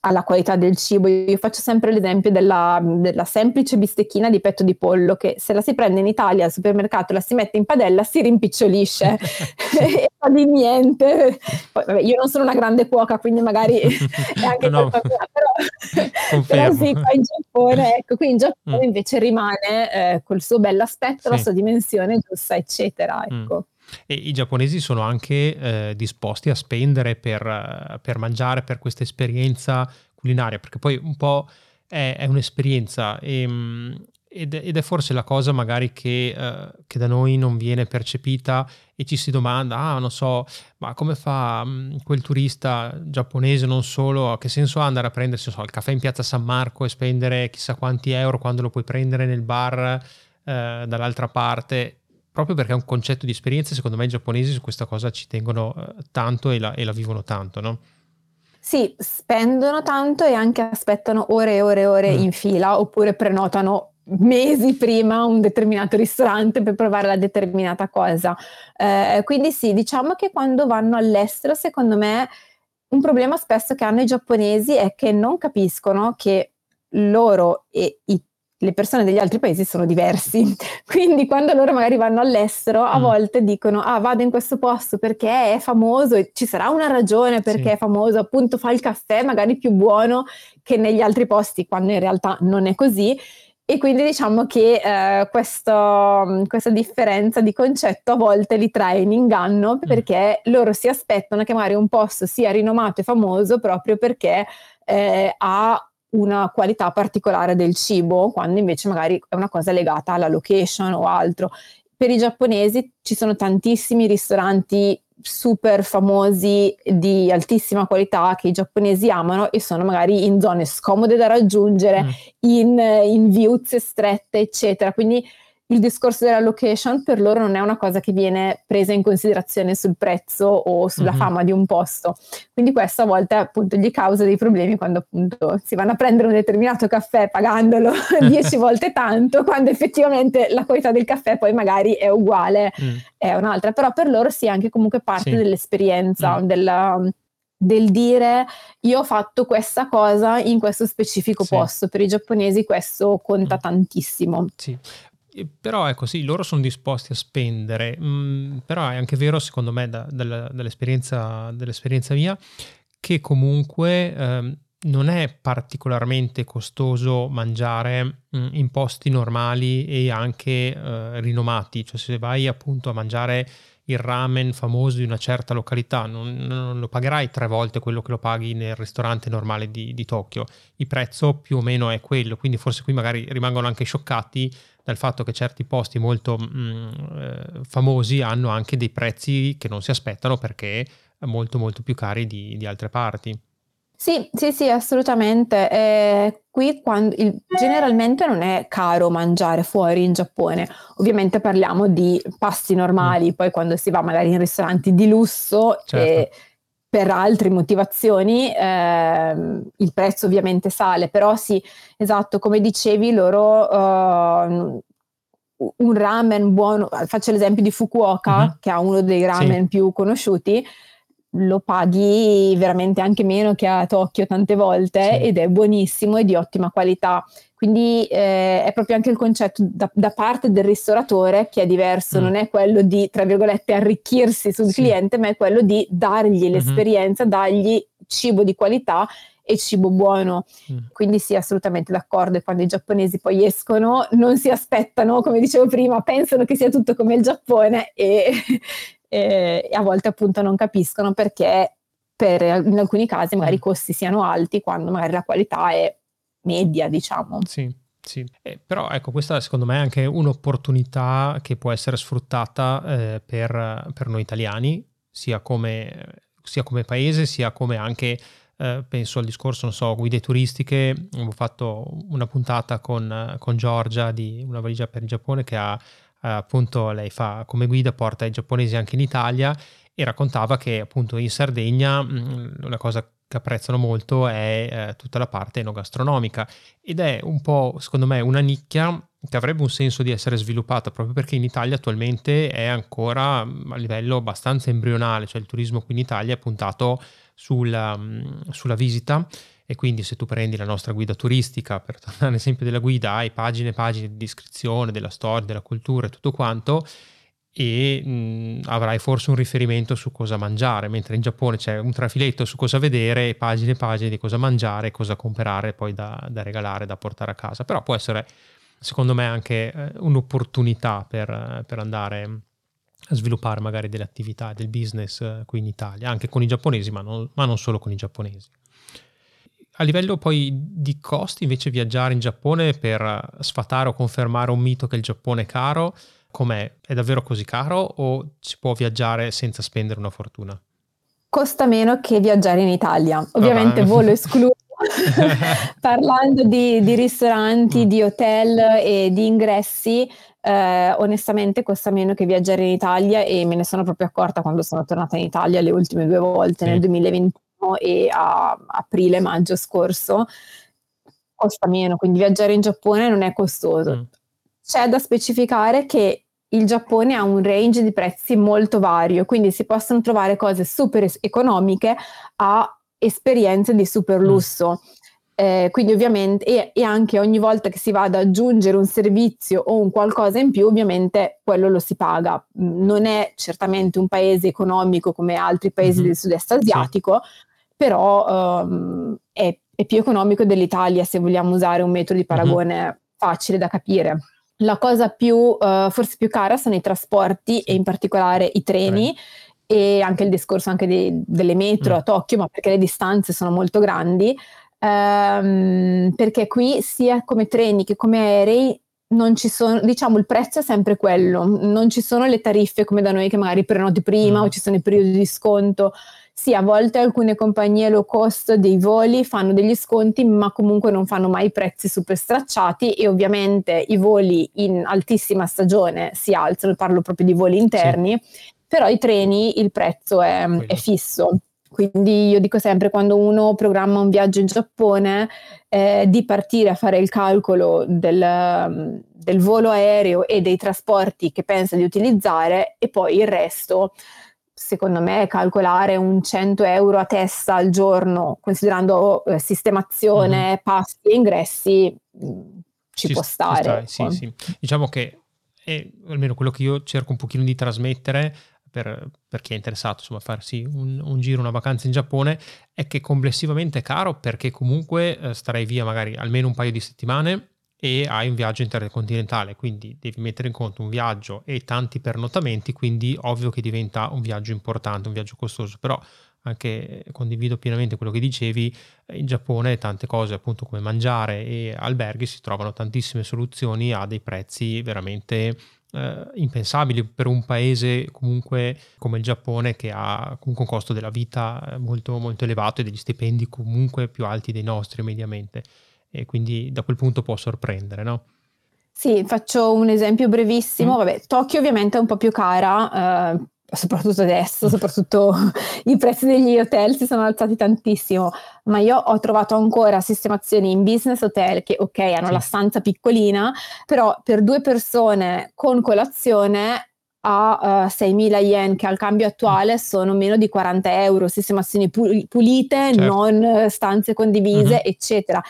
alla qualità del cibo. Io faccio sempre l'esempio della, della, semplice bistecchina di petto di pollo che se la si prende in Italia al supermercato, la si mette in padella, si rimpicciolisce e fa di niente. Poi, vabbè, io non sono una grande cuoca, quindi magari è anche no, colpa mia, però, però sì, qua in Giappone, ecco, qui in Giappone mm. invece rimane eh, col suo bell'aspetto, sì. la sua dimensione giusta, eccetera. Mm. Ecco. Mm. E i giapponesi sono anche eh, disposti a spendere per, per, mangiare, per questa esperienza culinaria, perché poi un po' è, è un'esperienza e, ed, ed, è forse la cosa magari che, eh, che, da noi non viene percepita e ci si domanda, ah non so, ma come fa mm, quel turista giapponese non solo, che senso ha andare a prendersi so, il caffè in piazza San Marco e spendere chissà quanti euro quando lo puoi prendere nel bar eh, dall'altra parte? Proprio perché è un concetto di esperienza, secondo me i giapponesi su questa cosa ci tengono eh, tanto e la, e la vivono tanto, no? Sì, spendono tanto e anche aspettano ore e ore e ore mm. in fila oppure prenotano mesi prima un determinato ristorante per provare la determinata cosa. Eh, quindi sì, diciamo che quando vanno all'estero, secondo me, un problema spesso che hanno i giapponesi è che non capiscono che loro e i le persone degli altri paesi sono diversi. Quindi quando loro magari vanno all'estero, a mm. volte dicono: Ah, vado in questo posto perché è famoso e ci sarà una ragione perché sì. è famoso, appunto fa il caffè magari più buono che negli altri posti, quando in realtà non è così. E quindi diciamo che eh, questo, questa differenza di concetto a volte li trae in inganno mm. perché mm. loro si aspettano che magari un posto sia rinomato e famoso proprio perché eh, ha una qualità particolare del cibo, quando invece magari è una cosa legata alla location o altro. Per i giapponesi ci sono tantissimi ristoranti super famosi di altissima qualità che i giapponesi amano e sono magari in zone scomode da raggiungere, mm. in, in viuzze strette, eccetera. Quindi il discorso della location per loro non è una cosa che viene presa in considerazione sul prezzo o sulla mm-hmm. fama di un posto. Quindi questo a volte appunto gli causa dei problemi quando appunto si vanno a prendere un determinato caffè pagandolo dieci volte tanto, quando effettivamente la qualità del caffè poi magari è uguale, mm. è un'altra. Però per loro sì, è anche comunque parte sì. dell'esperienza, mm. della del dire io ho fatto questa cosa in questo specifico sì. posto. Per i giapponesi questo conta mm. tantissimo. Sì, però ecco sì, loro sono disposti a spendere, mm, però è anche vero secondo me da, da, dall'esperienza, dall'esperienza, mia che comunque eh, non è particolarmente costoso mangiare mh, mm, in posti normali e anche eh, rinomati, cioè se vai appunto a mangiare il ramen famoso di una certa località, non, non, lo pagherai tre volte quello che lo paghi nel ristorante normale di, di Tokyo, il prezzo più o meno è quello, quindi forse qui magari rimangono anche scioccati dal fatto che certi posti molto mh, mm, eh, famosi hanno anche dei prezzi che non si aspettano perché molto molto più cari di, di altre parti. Sì, sì, sì, assolutamente. Eh, qui quando, il, generalmente non è caro mangiare fuori in Giappone. Ovviamente parliamo di pasti normali, mm. poi quando si va magari in ristoranti di lusso certo. e per altre motivazioni eh, il prezzo ovviamente sale, però sì, esatto, come dicevi loro uh, un ramen buono, faccio l'esempio di Fukuoka uh-huh. che ha uno dei ramen sì. più conosciuti, lo paghi veramente anche meno che a Tokyo tante volte sì. ed è buonissimo e di ottima qualità. Quindi eh, è proprio anche il concetto da, da, parte del ristoratore che è diverso, mm. non è quello di, tra virgolette, arricchirsi sul sì. cliente, ma è quello di dargli mm-hmm. l'esperienza, dargli cibo di qualità e cibo buono. Mm. Quindi sì, assolutamente d'accordo. E quando i giapponesi poi escono, non si aspettano, come dicevo prima, pensano che sia tutto come il Giappone e, e a volte appunto non capiscono perché per, in alcuni casi magari i costi siano alti quando magari la qualità è media, diciamo. Sì. Sì, eh, però ecco, questa secondo me è anche un'opportunità che può essere sfruttata eh, per, per, noi italiani, sia come, sia come, paese, sia come anche, eh, penso al discorso, non so, guide turistiche. Ho fatto una puntata con, con Giorgia di una valigia per il Giappone che ha appunto, lei fa come guida, porta i giapponesi anche in Italia e raccontava che appunto in Sardegna una cosa che apprezzano molto è eh, tutta la parte enogastronomica ed è un po', secondo me, una nicchia che avrebbe un senso di essere sviluppata proprio perché in Italia attualmente è ancora mm, a livello abbastanza embrionale, cioè il turismo qui in Italia è puntato sulla, mm, sulla visita e quindi se tu prendi la nostra guida turistica, per tornare all'esempio della guida, hai pagine e pagine di descrizione della storia, della cultura e tutto quanto e mh, avrai forse un riferimento su cosa mangiare, mentre in Giappone c'è un trafiletto su cosa vedere pagine e pagine di cosa mangiare, cosa comprare poi da, da regalare, da portare a casa. Però può essere, secondo me, anche eh, un'opportunità per, per, andare a sviluppare magari delle attività, del business eh, qui in Italia, anche con i giapponesi, ma non, ma non solo con i giapponesi. A livello poi di costi, invece viaggiare in Giappone per sfatare o confermare un mito che il Giappone è caro, com'è? È davvero così caro o si può viaggiare senza spendere una fortuna? Costa meno che viaggiare in Italia. Ovviamente Vabbè. volo escluso. Parlando di, di ristoranti, mm. di hotel e di ingressi, eh, onestamente costa meno che viaggiare in Italia e me ne sono proprio accorta quando sono tornata in Italia le ultime due volte, sì. nel 2021 e a aprile-maggio scorso. Costa meno, quindi viaggiare in Giappone non è costoso. Mm. C'è da specificare che il Giappone ha un range di prezzi molto vario, quindi si possono trovare cose super economiche a esperienze di super mm. lusso. Mm. Eh, quindi ovviamente, e, e, anche ogni volta che si va ad aggiungere un servizio o un qualcosa in più, ovviamente quello lo si paga. Non è certamente un paese economico come altri paesi mm-hmm. del sud-est asiatico, sì. però um, è, è, più economico dell'Italia se vogliamo usare un metodo di paragone mm-hmm. facile da capire. La cosa più, uh, forse più cara sono i trasporti e in particolare i treni. E anche il discorso anche di, delle metro mm. a Tokyo, ma perché le distanze sono molto grandi, ehm, perché qui sia come treni che come aerei non ci sono, diciamo il prezzo è sempre quello, non ci sono le tariffe come da noi che magari prenoti prima mm. o ci sono i periodi di sconto. Sì, a volte alcune compagnie low cost dei voli fanno degli sconti, ma comunque non fanno mai prezzi super stracciati e ovviamente i voli in altissima stagione si alzano, parlo proprio di voli interni, sì. però i treni il prezzo è, è fisso. Quindi io dico sempre quando uno programma un viaggio in Giappone eh, di partire a fare il calcolo del, del, volo aereo e dei trasporti che pensa di utilizzare e poi il resto, secondo me, calcolare un 100 euro a testa al giorno, considerando eh, sistemazione, mm-hmm. pasti e ingressi, mm, ci, ci può stare. Ci ecco. sì, sì. Diciamo che è almeno quello che io cerco un pochino di trasmettere per, per, chi è interessato insomma, a farsi un, un, giro, una vacanza in Giappone, è che complessivamente è caro perché comunque eh, starei via magari almeno un paio di settimane e hai un viaggio intercontinentale, quindi devi mettere in conto un viaggio e tanti pernottamenti, quindi ovvio che diventa un viaggio importante, un viaggio costoso, però anche condivido pienamente quello che dicevi, in Giappone tante cose appunto come mangiare e alberghi si trovano tantissime soluzioni a dei prezzi veramente eh, impensabili per un paese comunque come il Giappone che ha comunque un costo della vita eh, molto, molto elevato e degli stipendi comunque più alti dei nostri mediamente e quindi da quel punto può sorprendere, no? Sì, faccio un esempio brevissimo. Mm. Vabbè, Tokyo ovviamente è un po' più cara, eh, soprattutto adesso, soprattutto i prezzi degli hotel si sono alzati tantissimo, ma io ho trovato ancora sistemazioni in business hotel che ok hanno sì. la stanza piccolina, però per due persone con colazione a uh, 6.000 yen che al cambio attuale mm. sono meno di 40 euro, sistemazioni pulite, certo. non stanze condivise, mm-hmm. eccetera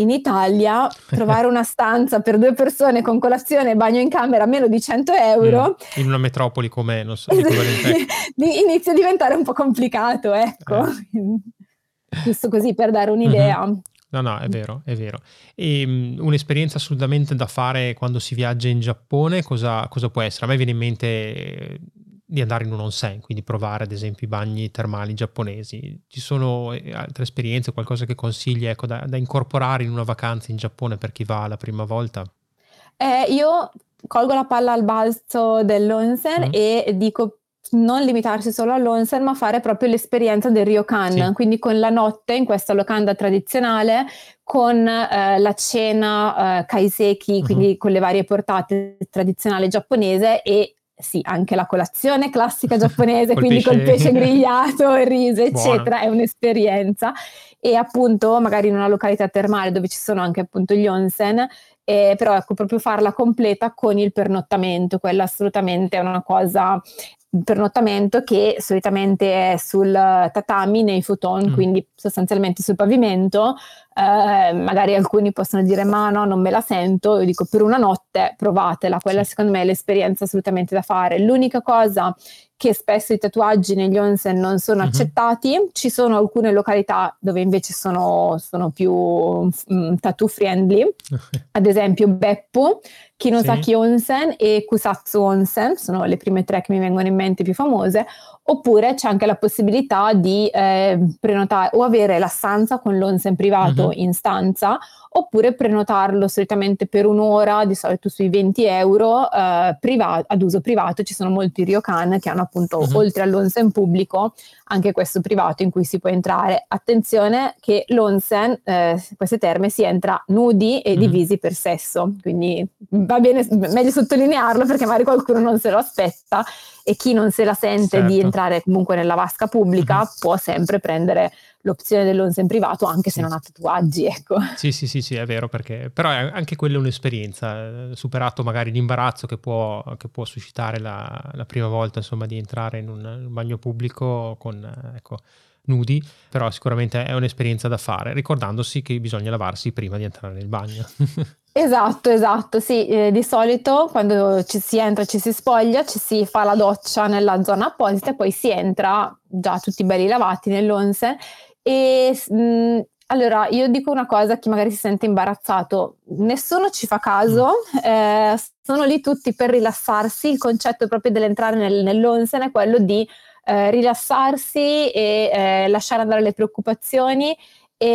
in Italia trovare una stanza per due persone con colazione e bagno in camera a meno di 100 euro mm, in una metropoli come non so inizia a diventare un po' complicato ecco eh. giusto così per dare un'idea mm-hmm. No, no, è vero, è vero. E um, un'esperienza assolutamente da fare quando si viaggia in Giappone, cosa, cosa può essere? A me viene in mente di andare in un onsen, quindi provare ad esempio i bagni termali giapponesi. Ci sono eh, altre esperienze, qualcosa che consigli ecco, da, da, incorporare in una vacanza in Giappone per chi va la prima volta? Eh, io colgo la palla al balzo dell'onsen mm. e dico non limitarsi solo all'onsen, ma fare proprio l'esperienza del ryokan, sì. quindi con la notte in questa locanda tradizionale, con eh, la cena eh, kaiseki, mm-hmm. quindi con le varie portate tradizionali giapponese e sì, anche la colazione classica giapponese, col quindi pesce... col pesce grigliato, il riso, eccetera, Buono. è un'esperienza. E appunto, magari in una località termale dove ci sono anche appunto gli onsen, eh, però ecco, proprio farla completa con il pernottamento, quella assolutamente è una cosa pernottamento che solitamente è sul tatami nei futon, mm. quindi sostanzialmente sul pavimento. Eh, magari alcuni possono dire ma no, non me la sento. Io dico per una notte provatela, quella secondo me è l'esperienza assolutamente da fare. L'unica cosa che spesso i tatuaggi negli onsen non sono mm-hmm. accettati. Ci sono alcune località dove invece sono, sono più um, tattoo friendly, ad esempio Beppu, Kinosaki sì. Onsen e Kusatsu Onsen, sono le prime tre che mi vengono in mente più famose, oppure c'è anche la possibilità di eh, prenotare o avere la stanza con l'onsen privato mm-hmm. in stanza oppure prenotarlo solitamente per un'ora, di solito sui 20 euro, eh, priva- ad uso privato. Ci sono molti ryokan che hanno appunto, uh-huh. oltre all'onsen pubblico, anche questo privato in cui si può entrare. Attenzione che l'onsen, eh, queste terme, si entra nudi e uh-huh. divisi per sesso, quindi va bene, meglio sottolinearlo perché magari qualcuno non se lo aspetta e chi non se la sente certo. di entrare comunque nella vasca pubblica uh-huh. può sempre prendere l'opzione dell'onsen privato anche se non ha tatuaggi, ecco. Sì, sì, sì, sì, è vero, perché però è anche quella è un'esperienza, eh, superato magari l'imbarazzo che può, che può suscitare la, la, prima volta, insomma, di entrare in un, un bagno pubblico con, ecco, nudi, però sicuramente è un'esperienza da fare, ricordandosi che bisogna lavarsi prima di entrare nel bagno. Esatto, esatto, sì, eh, di solito quando ci si entra, ci si spoglia, ci si fa la doccia nella zona apposita e poi si entra già tutti belli lavati nell'onsen e mh, mm, allora io dico una cosa a chi magari si sente imbarazzato, nessuno ci fa caso, mm. eh, sono lì tutti per rilassarsi, il concetto proprio dell'entrare nel, nell'onsen è quello di eh, rilassarsi e eh, lasciare andare le preoccupazioni e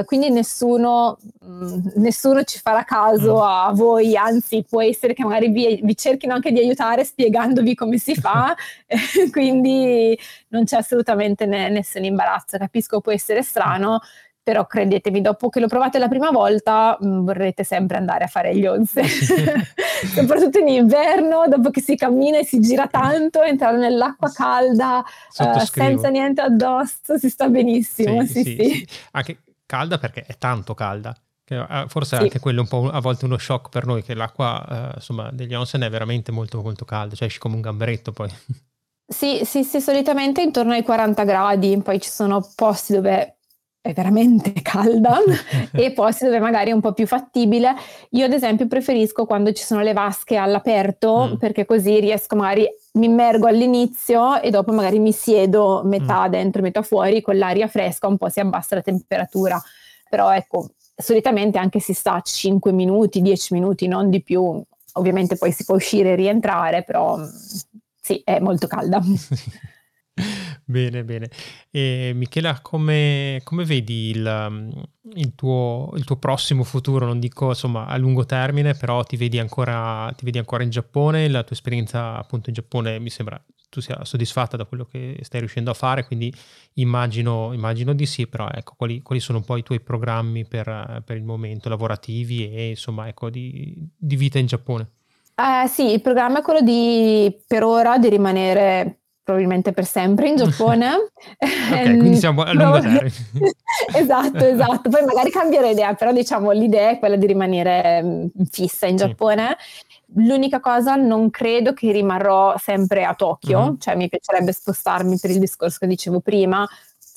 eh, quindi nessuno, mh, mm, nessuno, ci farà caso mm. a voi, anzi può essere che magari vi, vi cerchino anche di aiutare spiegandovi come si fa, quindi non c'è assolutamente ne, nessun imbarazzo, capisco può essere strano, però credetemi, dopo che lo provate la prima volta mh, mm, vorrete sempre andare a fare gli onze, soprattutto in inverno, dopo che si cammina e si gira tanto, entrare nell'acqua calda uh, senza niente addosso, si sta benissimo, sì, sì, sì. sì. Anche calda perché è tanto calda. Eh, forse sì. anche quello un po' a volte uno shock per noi, che l'acqua eh, insomma, degli onsen è veramente molto molto calda, cioè esci come un gamberetto poi. Sì, sì, sì, solitamente intorno ai 40 gradi, poi ci sono posti dove è veramente calda e posti dove magari è un po' più fattibile. Io ad esempio preferisco quando ci sono le vasche all'aperto mm. perché così riesco magari mi immergo all'inizio e dopo magari mi siedo metà mm. dentro, metà fuori con l'aria fresca, un po' si abbassa la temperatura. Però ecco, solitamente anche si sta 5 minuti, 10 minuti, non di più. Ovviamente poi si può uscire e rientrare, però sì, è molto calda. Bene, bene. E Michela, come, come vedi il, mm, il, tuo, il, tuo, prossimo futuro? Non dico insomma a lungo termine, però ti vedi, ancora, ti vedi ancora in Giappone? La tua esperienza appunto in Giappone mi sembra tu sia soddisfatta da quello che stai riuscendo a fare, quindi immagino, immagino di sì, però ecco, quali, quali, sono un po' i tuoi programmi per, per il momento lavorativi e insomma ecco, di, di vita in Giappone? Eh, sì, il programma è quello di per ora di rimanere probabilmente per sempre in Giappone. ok, quindi siamo a lungo termine. esatto, esatto. Poi magari cambierò idea, però diciamo l'idea è quella di rimanere mm, fissa in Giappone. Sì. L'unica cosa, non credo che rimarrò sempre a Tokyo, uh-huh. cioè mi piacerebbe spostarmi per il discorso che dicevo prima,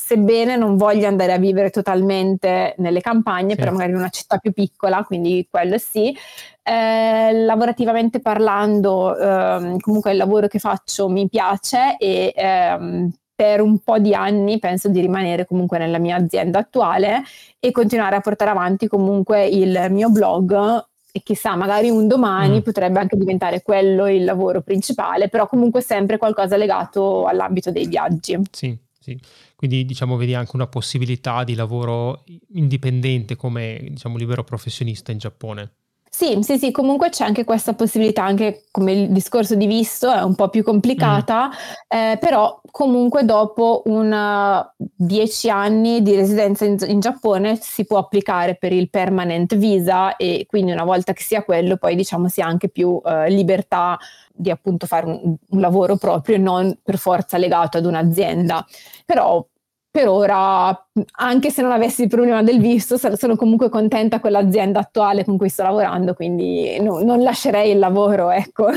sebbene non voglia andare a vivere totalmente nelle campagne, sì. però magari in una città più piccola, quindi quello sì. Eh, lavorativamente parlando, ehm, comunque il lavoro che faccio mi piace e ehm, per un po' di anni penso di rimanere comunque nella mia azienda attuale e continuare a portare avanti comunque il mio blog e chissà, magari un domani mm. potrebbe anche diventare quello il lavoro principale, però comunque sempre qualcosa legato all'ambito dei viaggi. Sì, sì. Quindi diciamo vedi anche una possibilità di lavoro indipendente come diciamo libero professionista in Giappone. Sì, sì, sì, comunque c'è anche questa possibilità, anche come il discorso di visto è un po' più complicata, mm. eh, però comunque dopo un dieci anni di residenza in, in, Giappone si può applicare per il permanent visa e quindi una volta che sia quello poi diciamo si ha anche più eh, libertà di appunto fare un, un lavoro proprio e non per forza legato ad un'azienda. Però per ora, anche se non avessi il problema del visto, sono comunque contenta con l'azienda attuale con cui sto lavorando, quindi no, non lascerei il lavoro, ecco.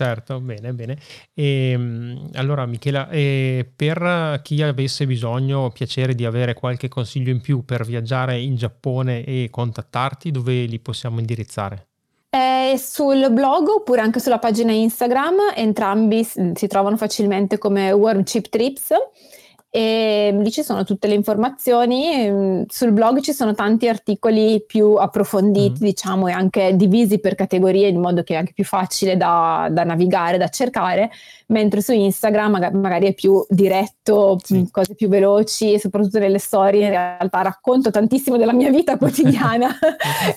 Certo, bene, bene. E, ehm, allora, Michela, eh, per chi avesse bisogno o piacere di avere qualche consiglio in più per viaggiare in Giappone e contattarti, dove li possiamo indirizzare? È sul blog oppure anche sulla pagina Instagram, entrambi si trovano facilmente come Worm Chip Trips e lì ci sono tutte le informazioni. Mm, sul blog ci sono tanti articoli più approfonditi, mm. diciamo, e anche divisi per categorie in modo che è anche più facile da, da navigare, da cercare, mentre su Instagram magari è più diretto, sì. Mm, cose più veloci, soprattutto nelle storie in realtà racconto tantissimo della mia vita quotidiana,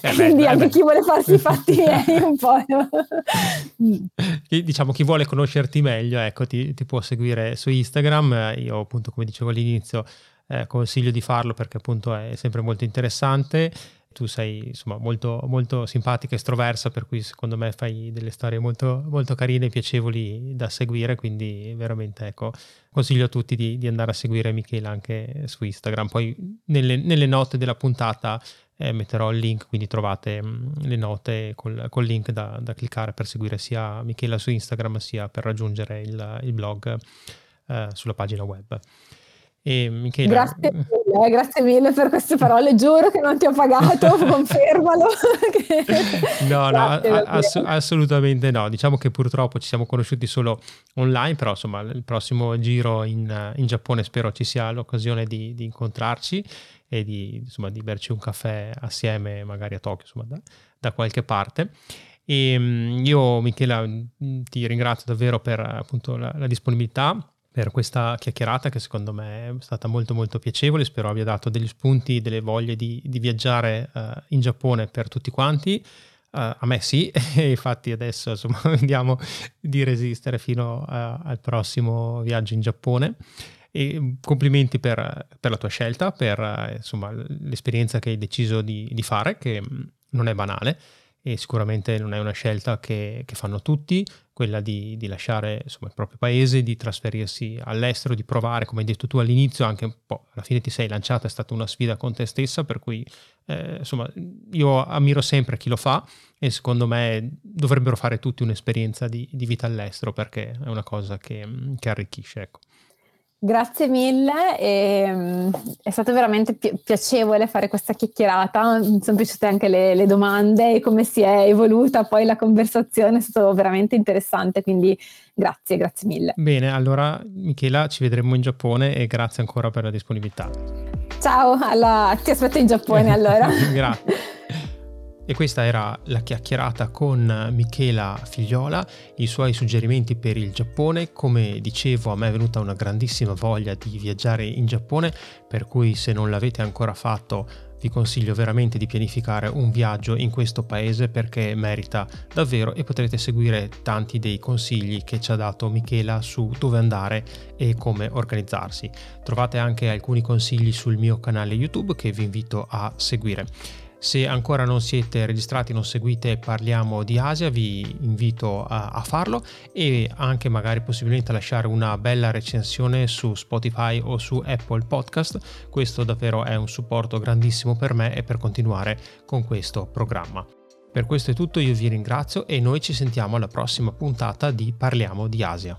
eh quindi beh, anche beh. chi vuole farsi i fatti miei un po'. diciamo chi vuole conoscerti meglio, ecco, ti, ti può seguire su Instagram, io appunto come come dicevo all'inizio, eh, consiglio di farlo perché appunto è sempre molto interessante. Tu sei insomma molto, molto simpatica estroversa, per cui secondo me fai delle storie molto, molto carine e piacevoli da seguire. Quindi veramente ecco, consiglio a tutti di, di andare a seguire Michela anche su Instagram. Poi nelle, nelle note della puntata eh, metterò il link, quindi trovate mm, le note col, col link da, da, cliccare per seguire sia Michela su Instagram sia per raggiungere il, il blog eh, sulla pagina web. E Michela... Grazie mille, grazie mille per queste parole, giuro che non ti ho pagato, confermalo. no, no, ass- assolutamente no. Diciamo che purtroppo ci siamo conosciuti solo online, però insomma il prossimo giro in, in Giappone spero ci sia l'occasione di, di incontrarci e di, insomma, di berci un caffè assieme, magari a Tokyo, insomma, da, da qualche parte. E mm, io, Michela, ti ringrazio davvero per appunto la, la disponibilità per questa chiacchierata che secondo me è stata molto molto piacevole, spero abbia dato degli spunti, delle voglie di, di viaggiare uh, in Giappone per tutti quanti. Uh, a me sì, infatti adesso insomma vediamo di resistere fino uh, al prossimo viaggio in Giappone. E complimenti per, per la tua scelta, per insomma, l'esperienza che hai deciso di, di fare, che mm, non è banale e sicuramente non è una scelta che, che fanno tutti, quella di, di lasciare insomma, il proprio paese, di trasferirsi all'estero, di provare, come hai detto tu all'inizio, anche un po', alla fine ti sei lanciata, è stata una sfida con te stessa, per cui eh, insomma io ammiro sempre chi lo fa e secondo me dovrebbero fare tutti un'esperienza di, di vita all'estero perché è una cosa che, che arricchisce. Ecco. Grazie mille, e, um, è stato veramente pi- piacevole fare questa chiacchierata, mi sono piaciute anche le, le, domande e come si è evoluta poi la conversazione, è stato veramente interessante, quindi grazie, grazie mille. Bene, allora Michela ci vedremo in Giappone e grazie ancora per la disponibilità. Ciao, alla... ti aspetto in Giappone allora. grazie. E questa era la chiacchierata con Michela Figliola, i suoi suggerimenti per il Giappone. Come dicevo, a me è venuta una grandissima voglia di viaggiare in Giappone, per cui se non l'avete ancora fatto vi consiglio veramente di pianificare un viaggio in questo paese perché merita davvero e potrete seguire tanti dei consigli che ci ha dato Michela su dove andare e come organizzarsi. Trovate anche alcuni consigli sul mio canale YouTube che vi invito a seguire. Se ancora non siete registrati, non seguite Parliamo di Asia, vi invito a, a, farlo e anche magari possibilmente a lasciare una bella recensione su Spotify o su Apple Podcast. Questo davvero è un supporto grandissimo per me e per continuare con questo programma. Per questo è tutto, io vi ringrazio e noi ci sentiamo alla prossima puntata di Parliamo di Asia.